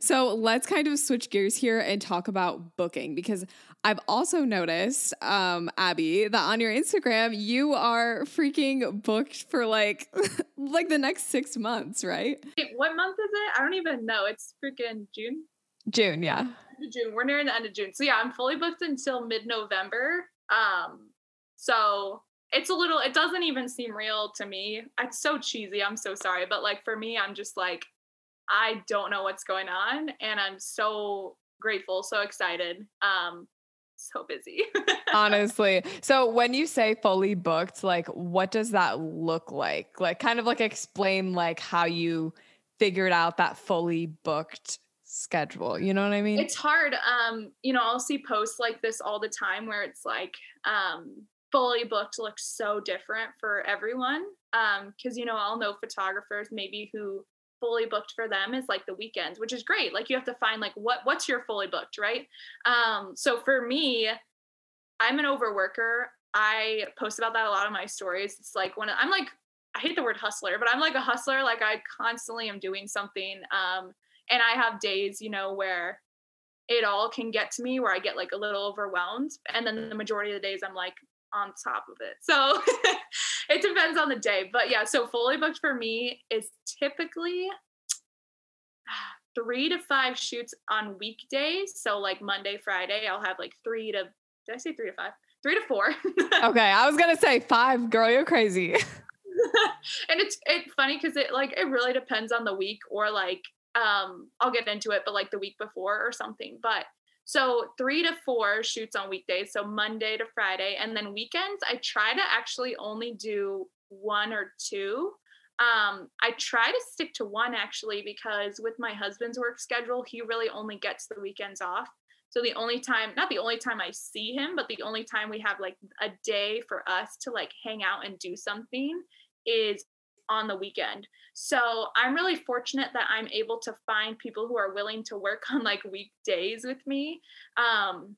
So let's kind of switch gears here and talk about booking because I've also noticed, um, Abby, that on your Instagram you are freaking booked for like <laughs> like the next six months, right?
Wait, what month is it i don't even know it's freaking june
June, yeah.
June. We're nearing the end of June. So yeah, I'm fully booked until mid-November. Um, so it's a little it doesn't even seem real to me. It's so cheesy. I'm so sorry. But like for me, I'm just like, I don't know what's going on. And I'm so grateful, so excited. Um, so busy. <laughs>
Honestly. So when you say fully booked, like what does that look like? Like kind of like explain like how you figured out that fully booked schedule. You know what I mean?
it's hard um you know i'll see posts like this all the time where it's like um fully booked looks so different for everyone um because you know i'll know photographers maybe who fully booked for them is like the weekends which is great. Like you have to find like what what's your fully booked right? Um so for me i'm an overworker. I post about that a lot of my stories. It's like when i'm like i hate the word hustler but i'm like a hustler. Like i constantly am doing something um and i have days you know where it all can get to me where i get like a little overwhelmed and then the majority of the days i'm like on top of it. So <laughs> <laughs> it depends on the day but yeah so fully booked for me is typically <sighs> three to five shoots on weekdays so like monday friday i'll have like three to did i say three to five three to four <laughs>
okay. I was gonna say five, girl, you're crazy. <laughs>
and it's it's funny because it like it really depends on the week or like um I'll get into it, but like the week before or something. But so three to four shoots on weekdays, so Monday to Friday, and then weekends I try to actually only do one or two. Um, I try to stick to one actually because with my husband's work schedule, he really only gets the weekends off. So the only time, not the only time I see him, but the only time we have like a day for us to like hang out and do something is on the weekend. So I'm really fortunate that I'm able to find people who are willing to work <laughs> on like weekdays with me um,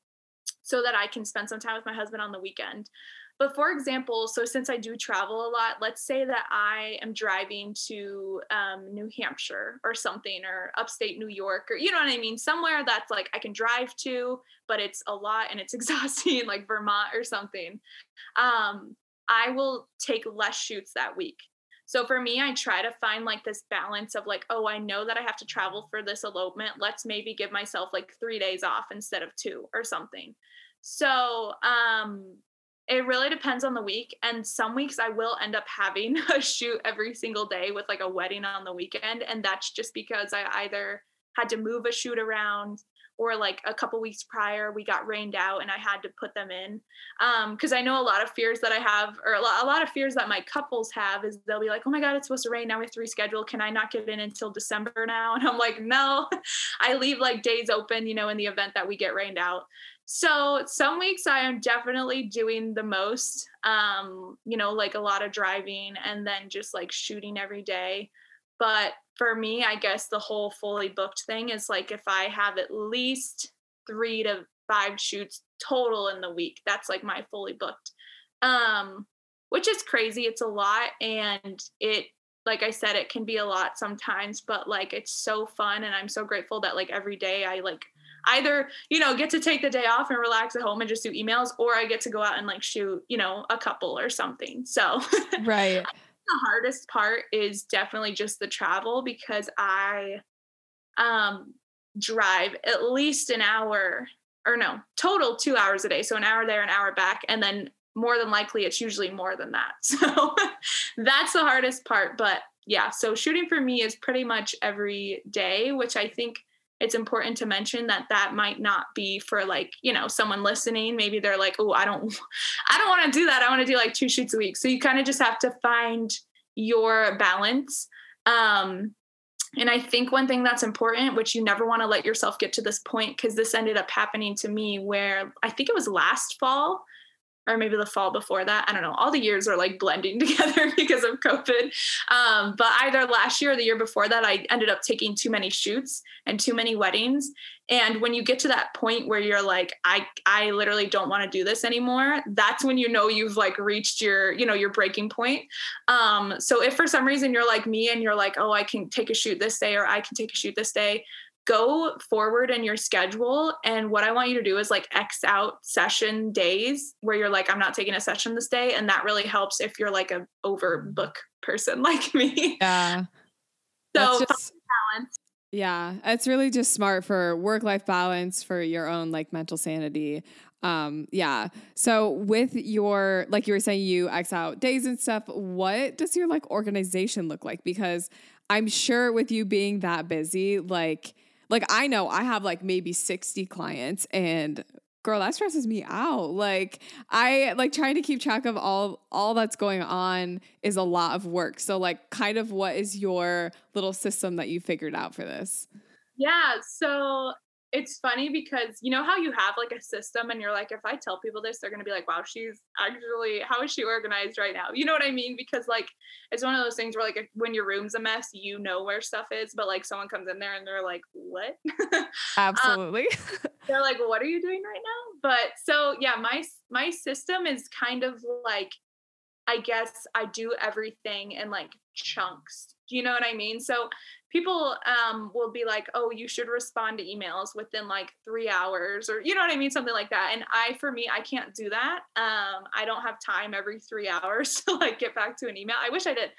so that I can spend some time with my husband on the weekend. But for example, so since I do travel a lot, let's say that I am driving to um, New Hampshire or something, or upstate New York, or you know what I mean, somewhere that's like I can drive to, but it's a lot and it's <laughs> exhausting, like Vermont or something. Um, I will take less shoots that week. So for me, I try to find like this balance of like, oh, I know that I have to travel for this elopement. Let's maybe give myself like three days off instead of two or something. So um, it really depends on the week. And some weeks I will end up having <laughs> a shoot every single day with like a wedding on the weekend. And that's just because I either had to move a shoot around or like a couple weeks prior we got rained out and i had to put them in. Because i know a lot of fears that i have or a lot, a lot of fears that my couples have is they'll be like oh my god it's supposed to rain. Now we have to reschedule. Can i not get in until december now? <laughs> And i'm like no. <laughs> I leave like days open you know in the event that we get rained out. So some weeks i am definitely doing the most um you know like a lot of driving and then just like shooting every day. But for me, I guess the whole fully booked thing is like if I have at least three to five shoots total in the week, that's like my fully booked. Um, which is crazy. It's a lot and it like I said, it can be a lot sometimes, but like it's so fun and I'm so grateful that like every day I like either, you know, get to take the day off and relax at home and just do emails, or I get to go out and like shoot, you know, a couple or something. So <laughs>
right.
The hardest part is definitely just the travel because I um drive at least an hour or no, total 2 hours a day. So an hour there, an hour back and then more than likely it's usually more than that. <laughs> So that's the hardest part, but yeah, so shooting for me is pretty much every day, which I think it's important to mention that that might not be for like you know someone listening. Maybe they're like oh i don't <laughs> i don't want to do that. I want to do like two shoots a week. So you kind of just have to find your balance. Um and i think one thing that's important which you never want to let yourself get to this point because this ended up happening to me where i think it was last fall or maybe the fall before that. I don't know. All the years are like blending <laughs> together because of COVID. Um, but either last year or the year before that, I ended up taking too many shoots and too many weddings. And when you get to that point where you're like, I, I literally don't want to do this anymore, that's when you know you've like reached your, you know, your breaking point. Um, so if for some reason you're like me and you're like, oh, I can take a shoot this day or I can take a shoot this day, go forward in your schedule and what i want you to do is like x out session days where you're like i'm not taking a session this day and that really helps if you're like a overbook person <laughs> like me.
Yeah.
So
just, balance. Yeah it's really just smart for work life balance for your own like mental sanity. Um yeah. So with your like you were saying you x out days and stuff what does your like organization look like? Because i'm sure with you being that busy like like I know I have like maybe 60 clients and girl that stresses me out. Like i like trying to keep track of all all that's going on is a lot of work. So like kind of what is your little system that you figured out for this?
Yeah so it's funny because you know how you have like a system and you're like if i tell people this they're going to be like wow she's actually how is she organized right now? You know what i mean? Because like it's one of those things where like when your room's a mess you know where stuff is but like someone comes in there and they're like what? <laughs>
Um, absolutely.
um, <laughs> they're like what are you doing right now? But so yeah my my system is kind of like i guess i do everything in like chunks. Do you know what i mean? So people um, will be like, oh, you should respond to emails within like three hours or you know what I mean? Something like that. And I, for me, I can't do that. Um, I don't have time every three <laughs> hours to like get back to an email. I wish I did.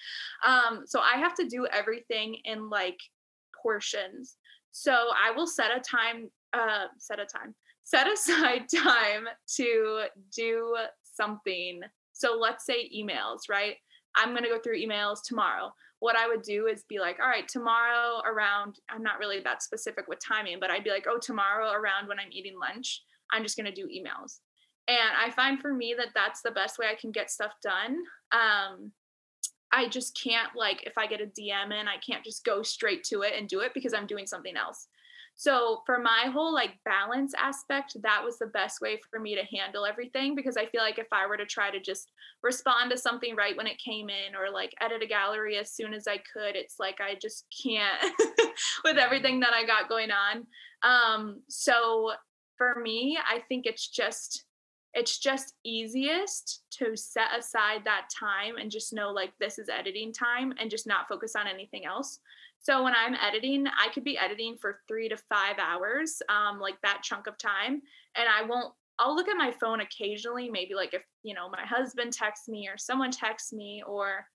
Um, so I have to do everything in like portions. So I will set a time, uh, set a time, <laughs> set aside time to do something. So let's say emails, right? I'm going to go through emails tomorrow what I would do is be like, all right, tomorrow around, I'm not really that specific with timing, but I'd be like, oh, tomorrow around when I'm eating lunch, I'm just going to do emails. And I find for me that that's the best way I can get stuff done. Um, I just can't, like, if I get a DM in, I can't just go straight to it and do it because I'm doing something else. So for my whole like balance aspect, that was the best way for me to handle everything because I feel like if I were to try to just respond to something right when it came in or like edit a gallery as soon as I could, it's like I just can't <laughs> with everything that I got going on. Um, so for me, I think it's just it's just easiest to set aside that time and just know like this is editing time and just not focus on anything else so when I'm editing, I could be editing for three to five hours, um, like that chunk of time. And I won't, I'll look at my phone occasionally, maybe like if, you know, my husband texts me or someone texts me or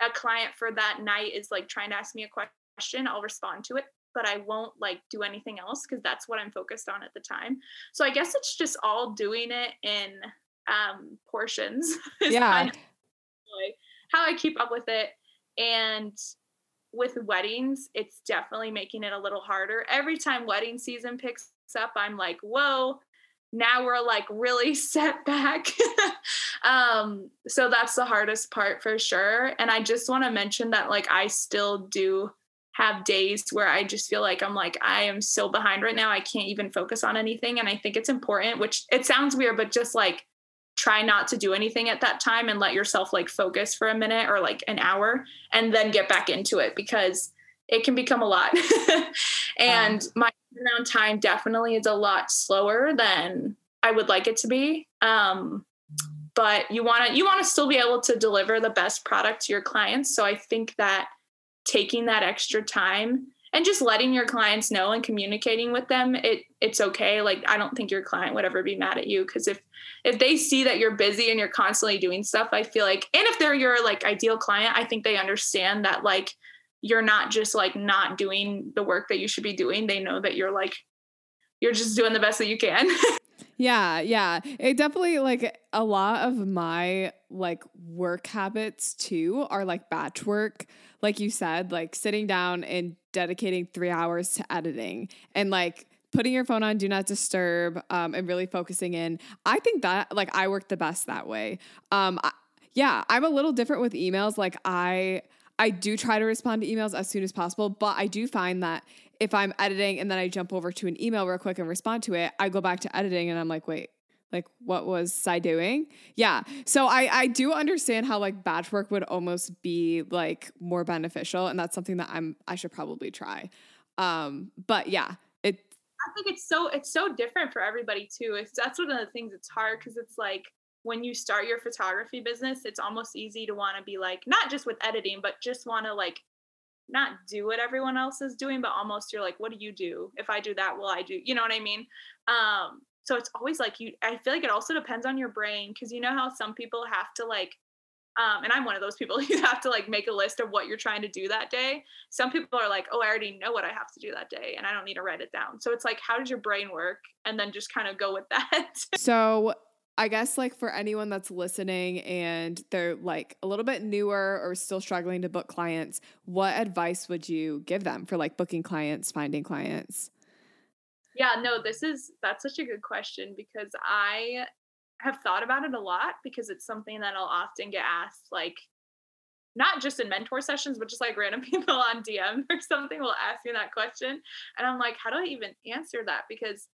a client for that night is like trying to ask me a question, I'll respond to it. But I won't like do anything else because that's what I'm focused on at the time. So I guess it's just all doing it in um, portions. <laughs>
yeah. Kind of
how I keep up with it. And with weddings, it's definitely making it a little harder. Every time wedding season picks up, I'm like, whoa, now we're like really <laughs> set back. <laughs> um, so that's the hardest part for sure. And I just want to mention that like I still do have days where I just feel like I'm like, I am so behind right now. I can't even focus on anything. And I think it's important, which it sounds weird, but just like try not to do anything at that time and let yourself like focus for a minute or like an hour and then get back into it because it can become a lot. <laughs> and um, my turnaround time definitely is a lot slower than I would like it to be. Um, but you want to you want to still be able to deliver the best product to your clients. So I think that taking that extra time and just letting your clients know and communicating with them it it's okay like i don't think your client would ever be mad at you because if if they see that you're busy and you're constantly doing stuff i feel like and if they're your like ideal client i think they understand that like you're not just like not doing the work that you should be doing they know that you're like you're just doing the best that you can <laughs>
Yeah, yeah. It definitely like a lot of my like work habits too are like batch work. Like you said, like sitting down and dedicating three hours to editing and like putting your phone on do not disturb um, and really focusing in. I think that like I work the best that way. Um, I, yeah, I'm a little different with emails. Like I I do try to respond to emails as soon as possible, but I do find that if I'm editing and then I jump over to an email real quick and respond to it, I go back to editing and I'm like, wait, like what was I doing? Yeah. So I I do understand how like batch work would almost be like more beneficial and that's something that I'm I should probably try. Um but yeah, it
I think it's so it's so different for everybody too. It's that's one of the things it's hard because it's like when you start your photography business, it's almost easy to want to be like not just with editing, but just want to like not do what everyone else is doing, but almost you're like, what do you do? If I do that, will I do? You know what I mean? Um, so it's always like you. I feel like it also depends on your brain because you know how some people have to like. Um, and I'm one of those people. <laughs> You have to like make a list of what you're trying to do that day. Some people are like, "Oh, I already know what I have to do that day, and I don't need to write it down." So it's like, how does your brain work? And then just kind of go with that. <laughs>
so I guess like for anyone that's listening and they're like a little bit newer or still struggling to book clients, what advice would you give them for like booking clients, finding clients?
Yeah, no, this is that's such a good question because I have thought about it a lot because it's something that I'll often get asked like not just in mentor sessions, but just like random <laughs> people on DM or something will ask me that question. And I'm like, how do I even answer that? Because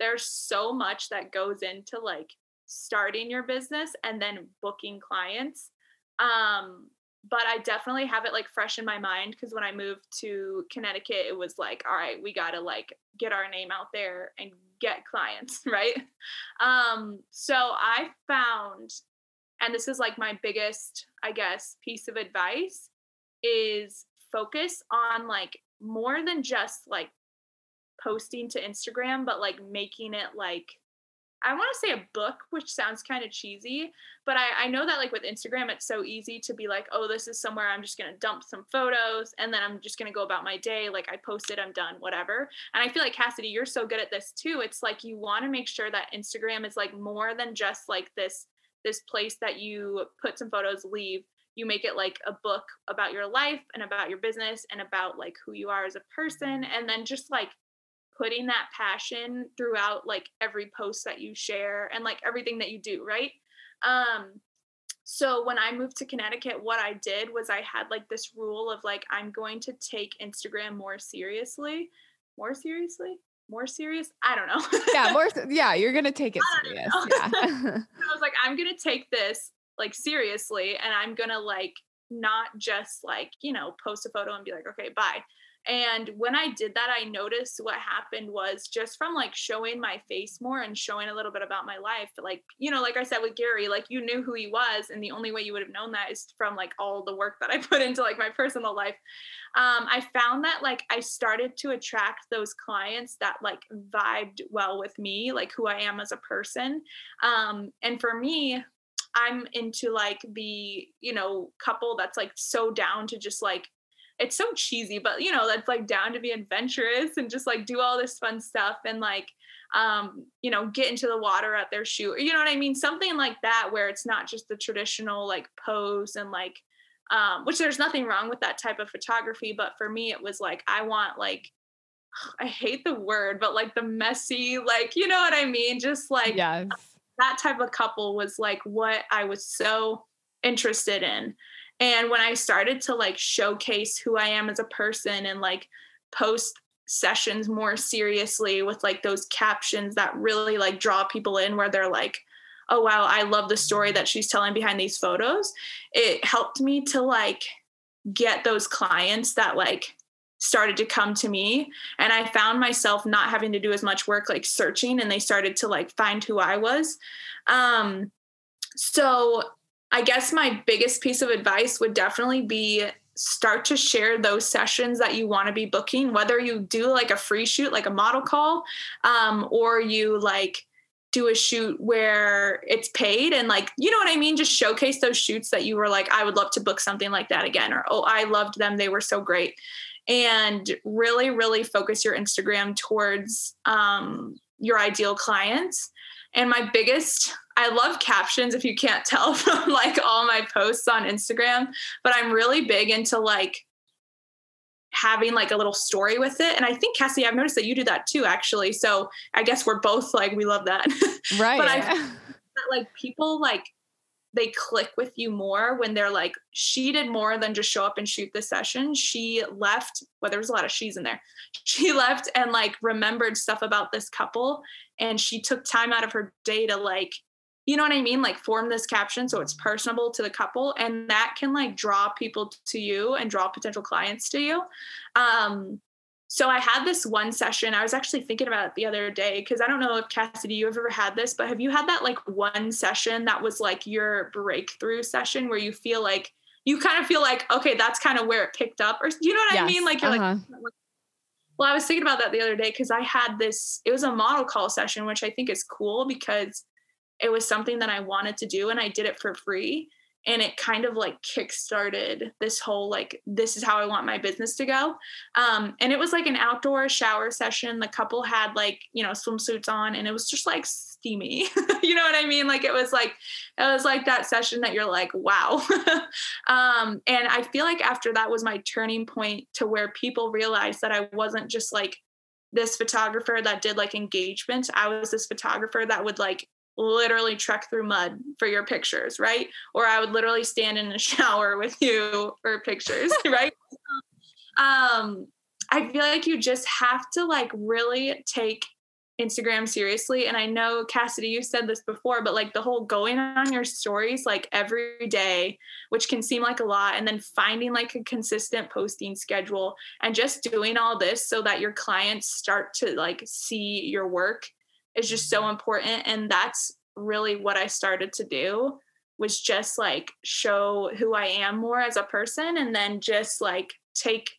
there's so much that goes into like starting your business and then booking clients. Um, but I definitely have it like fresh in my mind because when I moved to Connecticut, it was like, all right, we got to like get our name out there and get clients, <laughs> right? Um, so I found, and this is like my biggest, I guess, piece of advice is focus on like more than just like posting to Instagram, but like making it like I want to say a book, which sounds kind of cheesy, but I, I know that like with Instagram, it's so easy to be like, oh, this is somewhere I'm just gonna dump some photos and then I'm just gonna go about my day. Like I posted, I'm done, whatever. And I feel like Cassidy, you're so good at this too. It's like you want to make sure that Instagram is like more than just like this this place that you put some photos, leave. You make it like a book about your life and about your business and about like who you are as a person, and then just like putting that passion throughout like every post that you share and like everything that you do, right? Um so when I moved to Connecticut, what I did was I had like this rule of like I'm going to take Instagram more seriously. More seriously? More serious? I don't know. <laughs>
yeah, more yeah, you're going to take it serious. Yeah. <laughs> <laughs>
I was like I'm going to take this like seriously and I'm going to like not just like, you know, post a photo and be like, "Okay, bye." And when I did that, I noticed what happened was just from like showing my face more and showing a little bit about my life. Like, you know, like I said with Gary, like you knew who he was. And the only way you would have known that is from like all the work that I <laughs> put into like my personal life. Um, I found that like I started to attract those clients that like vibed well with me, like who I am as a person. Um, and for me, I'm into like the, you know, couple that's like so down to just like it's so cheesy, but you know, that's like down to be adventurous and just like do all this fun stuff and like um, you know, get into the water at their shoe. You know what I mean? Something like that where it's not just the traditional like pose and like um, which there's nothing wrong with that type of photography, but for me it was like I want like <sighs> I hate the word, but like the messy, like you know what I mean? Just like
yes.
that type of couple was like what I was so interested in. And when I started to like showcase who I am as a person and like post sessions more seriously with like those captions that really like draw people in where they're like, oh wow, I love the story that she's telling behind these photos. It helped me to like get those clients that like started to come to me and i found myself not having to do as much work like searching and they started to like find who i was um so I guess my biggest piece of advice would definitely be start to share those sessions that you want to be booking, whether you do like a free shoot, like a model call, um, or you like do a shoot where it's paid and like you know what i mean? Just showcase those shoots that you were like i would love to book something like that again or oh i loved them they were so great. And really really focus your instagram towards um, your ideal clients. And my biggest I love captions if you can't tell <laughs> from like all my posts on Instagram, but I'm really big into like having like a little story with it. And I think Cassie, I've noticed that you do that too, actually. So I guess we're both like, we love that. <laughs>
Right.
but I that like people like they click with you more when they're like, she did more than just show up and shoot the session. She left, well, there was a lot of she's in there. <laughs> She left and like remembered stuff about this couple. And she took time out of her day to like, you know what I mean? Like form this caption so it's personable to the couple. And that can like draw people to you and draw potential clients to you. Um, so I had this one session. I was actually thinking about it the other day because I don't know if Cassidy, you've ever had this, but have you had that like one session that was like your breakthrough session where you feel like you kind of feel like, okay, that's kind of where it picked up, or you know what
Yes.
I mean? Like you're
Uh-huh.
like, well, I was thinking about that the other day because I had this, it was a model call session, which I think is cool because it was something that I wanted to do and I did it for free. And it kind of like kickstarted this whole like, this is how I want my business to go. Um, and it was like an outdoor shower session. The couple had like, you know, swimsuits on and it was just like steamy. <laughs> you know what I mean? Like it was like, it was like that session that you're like, wow. <laughs> um, and I feel like after that was my turning point to where people realized that I wasn't just like this photographer that did like engagement. I was this photographer that would like literally trek through mud for your pictures, right? Or I would literally stand in a <laughs> shower with you for pictures, <laughs> right? Um, I feel like you just have to like really take Instagram seriously. And I know Cassidy, you said this before, but like the whole going on your stories like every day, which can seem like a lot, and then finding like a consistent posting schedule and just doing all this so that your clients start to like see your work is just so important. And that's really what I started to do was just like show who I am more as a person and then just like take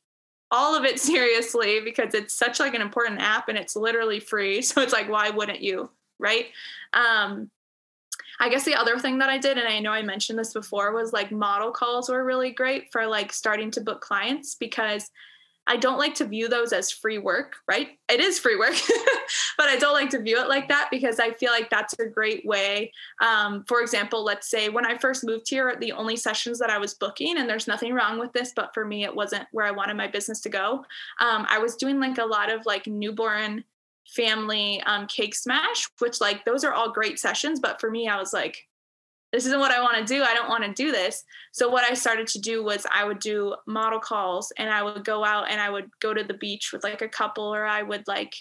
all of it <laughs> seriously because it's such like an important app and it's literally free <laughs> so it's like why wouldn't you right um i guess the other thing that i did and i know i mentioned this before was like model calls were really great for like starting to book clients because i don't like to view those as free work right? It is free work <laughs> but i don't like to view it like that because i feel like that's a great way um, for example let's say when i first moved here the only sessions that i was booking and there's nothing wrong with this but for me it wasn't where i wanted my business to go. Um, i was doing like a lot of like newborn family um, cake smash which like those are all great sessions but for me i was like this isn't what I want to do. I don't want to do this. So what I started to do was I would do model calls and I would go out and I would go to the beach with like a couple or I would like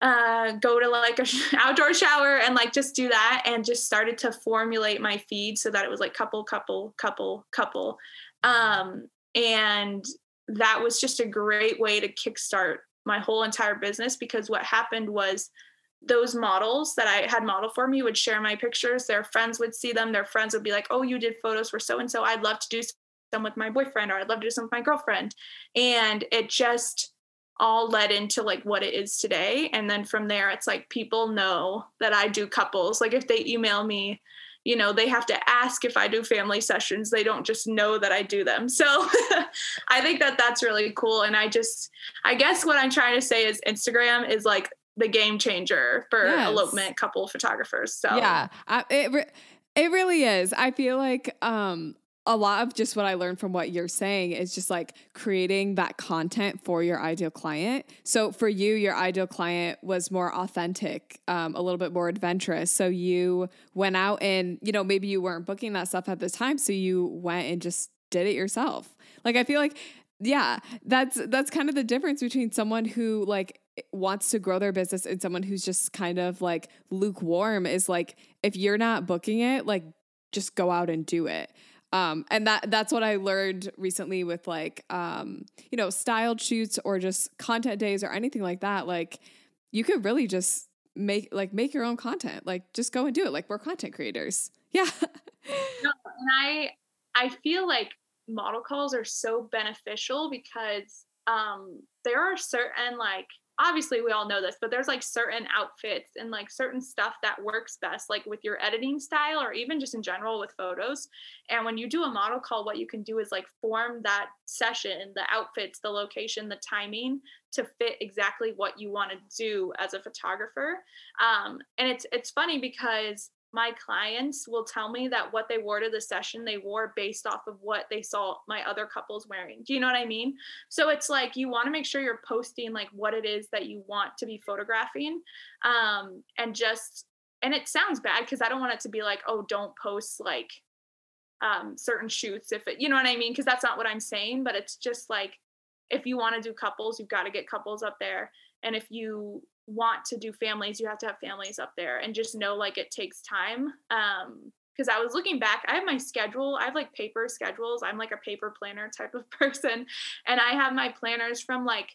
uh go to like a <laughs> outdoor shower and like just do that and just started to formulate my feed so that it was like couple couple couple couple um and that was just a great way to kickstart my whole entire business because what happened was those models that I had model for me would share my pictures. Their friends would see them. Their friends would be like, "Oh, you did photos for so and so. I'd love to do some with my boyfriend, or I'd love to do some with my girlfriend." And it just all led into like what it is today. And then from there, it's like people know that I do couples. Like if they email me, you know, they have to ask if I do family sessions. They don't just know that I do them. <laughs> So I think that that's really cool. And I just, I guess what I'm trying to say is Instagram is like the game changer for
Yes.
elopement couple photographers. So
Yeah, I, it re- it really is. I feel like um a lot of just what I learned from what you're saying is just like creating that content for your ideal client. So for you, your ideal client was more authentic, um, a little bit more adventurous. So you went out and you know maybe you weren't booking that stuff at the time, so you went and just did it yourself. Like I feel like yeah, that's that's kind of the difference between someone who like wants to grow their business and someone who's just kind of like lukewarm is like if you're not booking it, like just go out and do it. Um, and that that's what I learned recently with like um, you know, styled shoots or just content days or anything like that. Like you could really just make like make your own content. Like just go and do it. Like we're content creators. <laughs> Yeah.
No, and I I feel like model calls are so beneficial because um there are certain like obviously we all know this but there's like certain outfits and like certain stuff that works best like with your editing style or even just in general with photos. And when you do a model call what you can do is like form that session the outfits the location the timing to fit exactly what you want to do as a photographer. Um and it's it's funny because my clients will tell me that what they wore to the session they wore based off of what they saw my other couples wearing. Do you know what I mean? So it's like you want to make sure you're posting like what it is that you want to be photographing. Um and just and it sounds bad because I don't want it to be like, oh, don't post like um certain shoots if it you know what I mean? Because that's not what I'm saying, but it's just like if you want to do couples, you've got to get couples up there. And if you want to do families, you have to have families up there and just know like it takes time. Um, because I was looking back, I have my schedule. I have like paper schedules. I'm like a paper planner <laughs> type of person. And I have my planners from like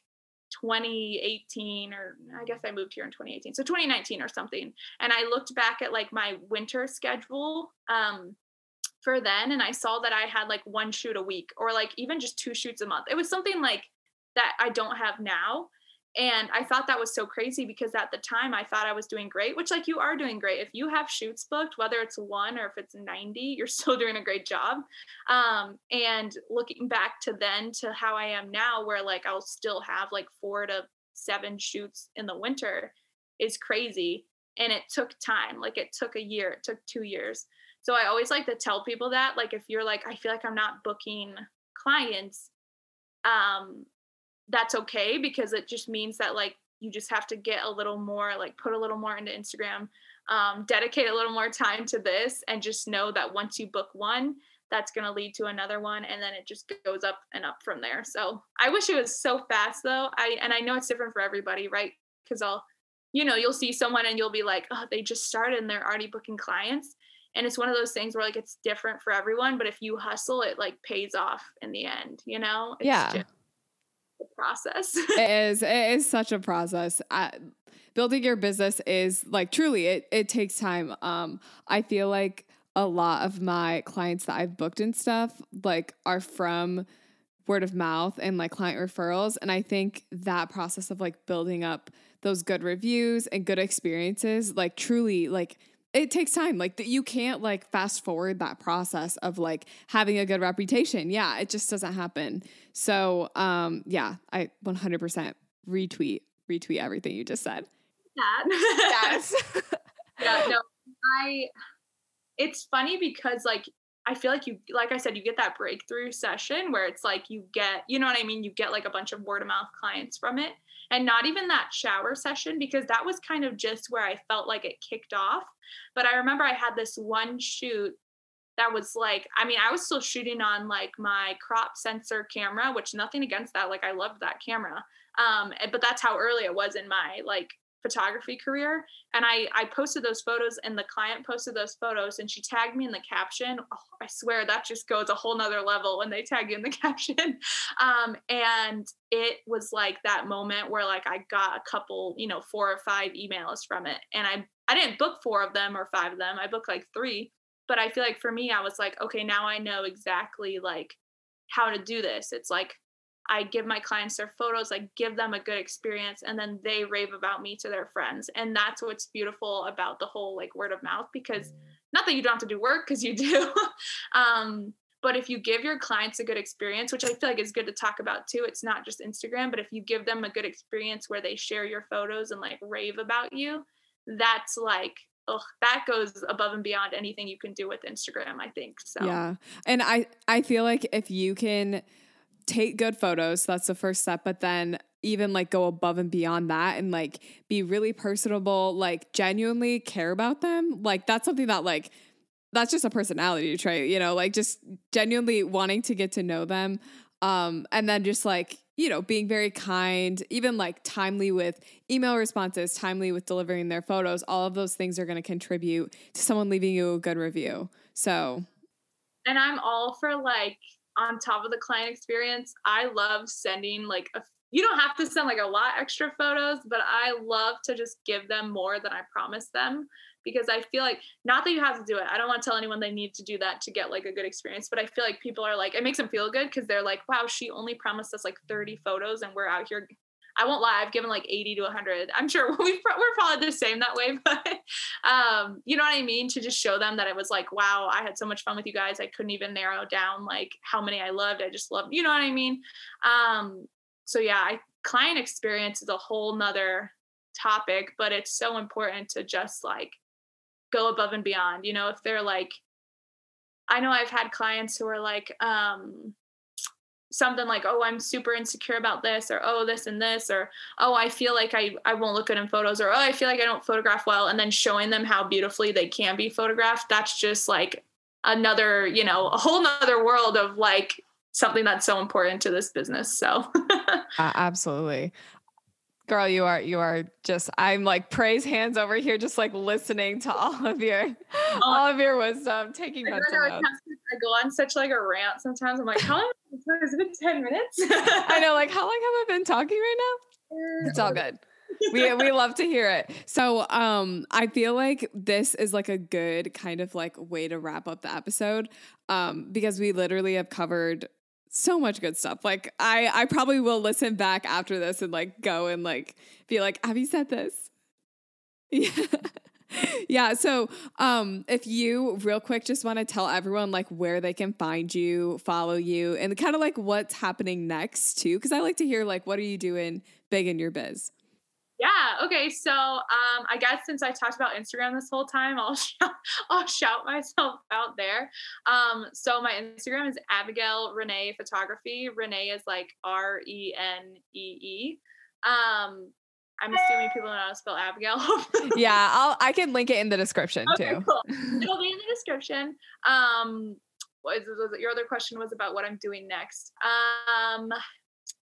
2018 or I guess I moved here in 2018. So 2019 or something. And I looked back at like my winter schedule um for then and I saw that I had like one shoot a week or like even just two shoots a month. It was something like that I don't have now. And I thought that was so crazy because at the time I thought I was doing great, which like you are doing great. If you have shoots booked, whether it's one or if it's 90, you're <laughs> still doing a great job. Um, and looking back to then to how I am now, where like I'll still have like four to seven shoots in the winter is crazy. And it took time. Like it took a year, it took two years. So I always like to tell people that, like, if you're like, I feel like I'm not booking clients, um, that's okay because it just means that like you just have to get a little more like put a little more into instagram um, dedicate a little more time to this and just know that once you book one that's going to lead to another one and then it just goes up and up from there. So i wish it was so fast though. I and i know it's different for everybody right? Because i'll you know you'll see someone and you'll be like oh they just started and they're already booking clients. And it's one of those things where like it's different for everyone but if you hustle it like pays off in the end you know? It's
yeah.
just, process. <laughs>
it is. It is such a process. Building your business is like truly. It it takes time. Um, I feel like a lot of my clients that I've booked and stuff like are from word of mouth and like client referrals and I think that process of like building up those good reviews and good experiences like truly like it takes time. Like that you can't like fast forward that process of like having a good reputation. Yeah, it just doesn't happen. So, um yeah, I 100% retweet retweet everything you just said.
That.
yes <laughs>
yeah, no. I it's funny because like I feel like you like I said you get that breakthrough session where it's like you get, you know what I mean, you get like a bunch of word of mouth clients from it and not even that shower session because that was kind of just where I felt like it kicked off. But I remember I had this one shoot that was like, I mean, I was still shooting on like my crop sensor camera, which nothing against that. Like I loved that camera. Um, but that's how early it was in my like photography career and i i posted those photos and the client posted those photos and she tagged me in the caption. Oh, i swear that just goes a whole nother level when they tag you in the <laughs> caption. Um, and it was like that moment where like i got a couple you know four or five emails from it and i i didn't book four of them or five of them i booked like three. But i feel like for me i was like okay now i know exactly like how to do this. It's like I give my clients their photos, I give them a good experience, and then they rave about me to their friends. And that's what's beautiful about the whole like word of mouth because not that you don't have to do work because you <laughs> do. um, but if you give your clients a good experience, which I feel like is good to talk about too, it's not just Instagram, but if you give them a good experience where they share your photos and like rave about you, that's like oh that goes above and beyond anything you can do with instagram i think so
Yeah. And I I feel like if you can take good photos, that's the first step, but then even like go above and beyond that and like be really personable, like genuinely care about them, like that's something that like that's just a personality trait, you know, like just genuinely wanting to get to know them. Um, and then just like, you know, being very kind, even like timely with email responses, timely with delivering their photos, all of those things are going to contribute to someone leaving you a good review. So,
and I'm all for like on top of the client experience, I love sending like a you don't have to send like a lot extra photos, but I love to just give them more than I promised them because I feel like not that you have to do it. I don't want to tell anyone they need to do that to get like a good experience, but I feel like people are like it makes them feel good because they're like, wow, she only promised us like 30 photos and we're out here I won't lie, I've given like 80 to 100. I'm sure <laughs> we we're probably the same that way, <laughs> but um, you know what I mean? To just show them that it was like, wow, I had so much fun with you guys. I couldn't even narrow down like how many I loved. I just loved, you know what I mean? Um, so yeah, I, client experience is a whole nother topic, but it's so important to just like go above and beyond. You know, if they're like, I know I've had clients who are like, um, something like, oh, I'm super insecure about this, or oh, this and this, or oh, I feel like I, I won't look good in photos, or oh, I feel like I don't photograph well, and then showing them how beautifully they can be photographed, that's just like another, you know, a whole nother world of like something that's so important to this business. So <laughs>
Uh, absolutely. Girl, you are you are just I'm like praise hands over here, just like listening to all of your <laughs> all of your wisdom, taking
I,
mental notes.
I go on such like a rant sometimes. I'm like, how long has it been 10 minutes?
I know, like <laughs> how long have I been talking right now? It's all good. We we love to hear it.
So um I feel like this is like a good kind of like way to wrap up the episode um because we literally have covered so much good stuff. Like I I probably will listen back after this and like go and like be like have you said this? <laughs> Yeah. yeah, so um if you real quick just want to tell everyone like where they can find you, follow you and kind of like what's happening next too cuz I like to hear like what are you doing big in your biz?
Yeah. Okay. So, um, I guess since I talked about Instagram this whole time, I'll <laughs> shout, I'll shout myself out there. Um, so my Instagram is Abigail Renee Photography. Renee is like R E N E E. Um, I'm assuming people know how to spell Abigail. <laughs>
Yeah, I'll I can link it in the description
okay,
too.
cool. It'll be in the description. Um, was it, your other question was about what I'm doing next. Um,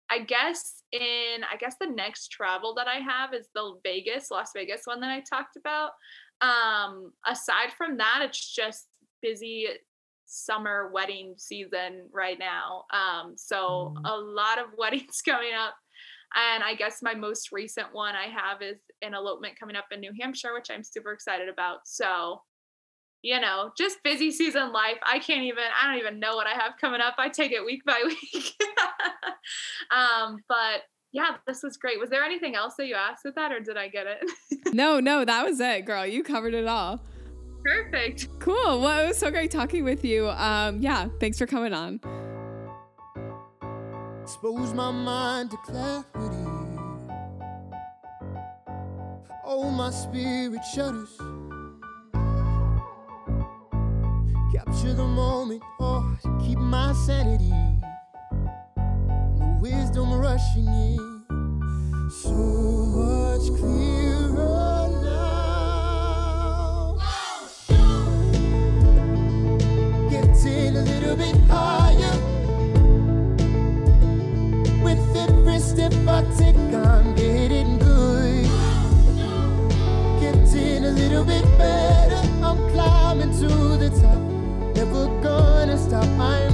I guess in I guess the next travel that I have is the Vegas, Las Vegas one that I talked about. Um, aside from that, it's just busy summer wedding season right now. Um, so a lot of <laughs> weddings coming up. And I guess my most recent one I have is an elopement coming up in New Hampshire, which I'm super excited about. So you know, just busy season life. I can't even, I don't even know what I have coming up. I take it week by <laughs> week. um, but yeah, this was great. Was there anything else that you asked with that or did I get it? <laughs>
No, no, that was it, girl. You covered it all.
Perfect.
Cool. Well, it was so great talking with you. Um, yeah, thanks for coming on.
Expose my mind to clarity. Oh, my spirit shudders. Capture the moment oh, or keep my sanity. The wisdom rushing in. So much clearer. Getting a little bit higher. With every step I take, I'm getting good. Getting a little bit better. up my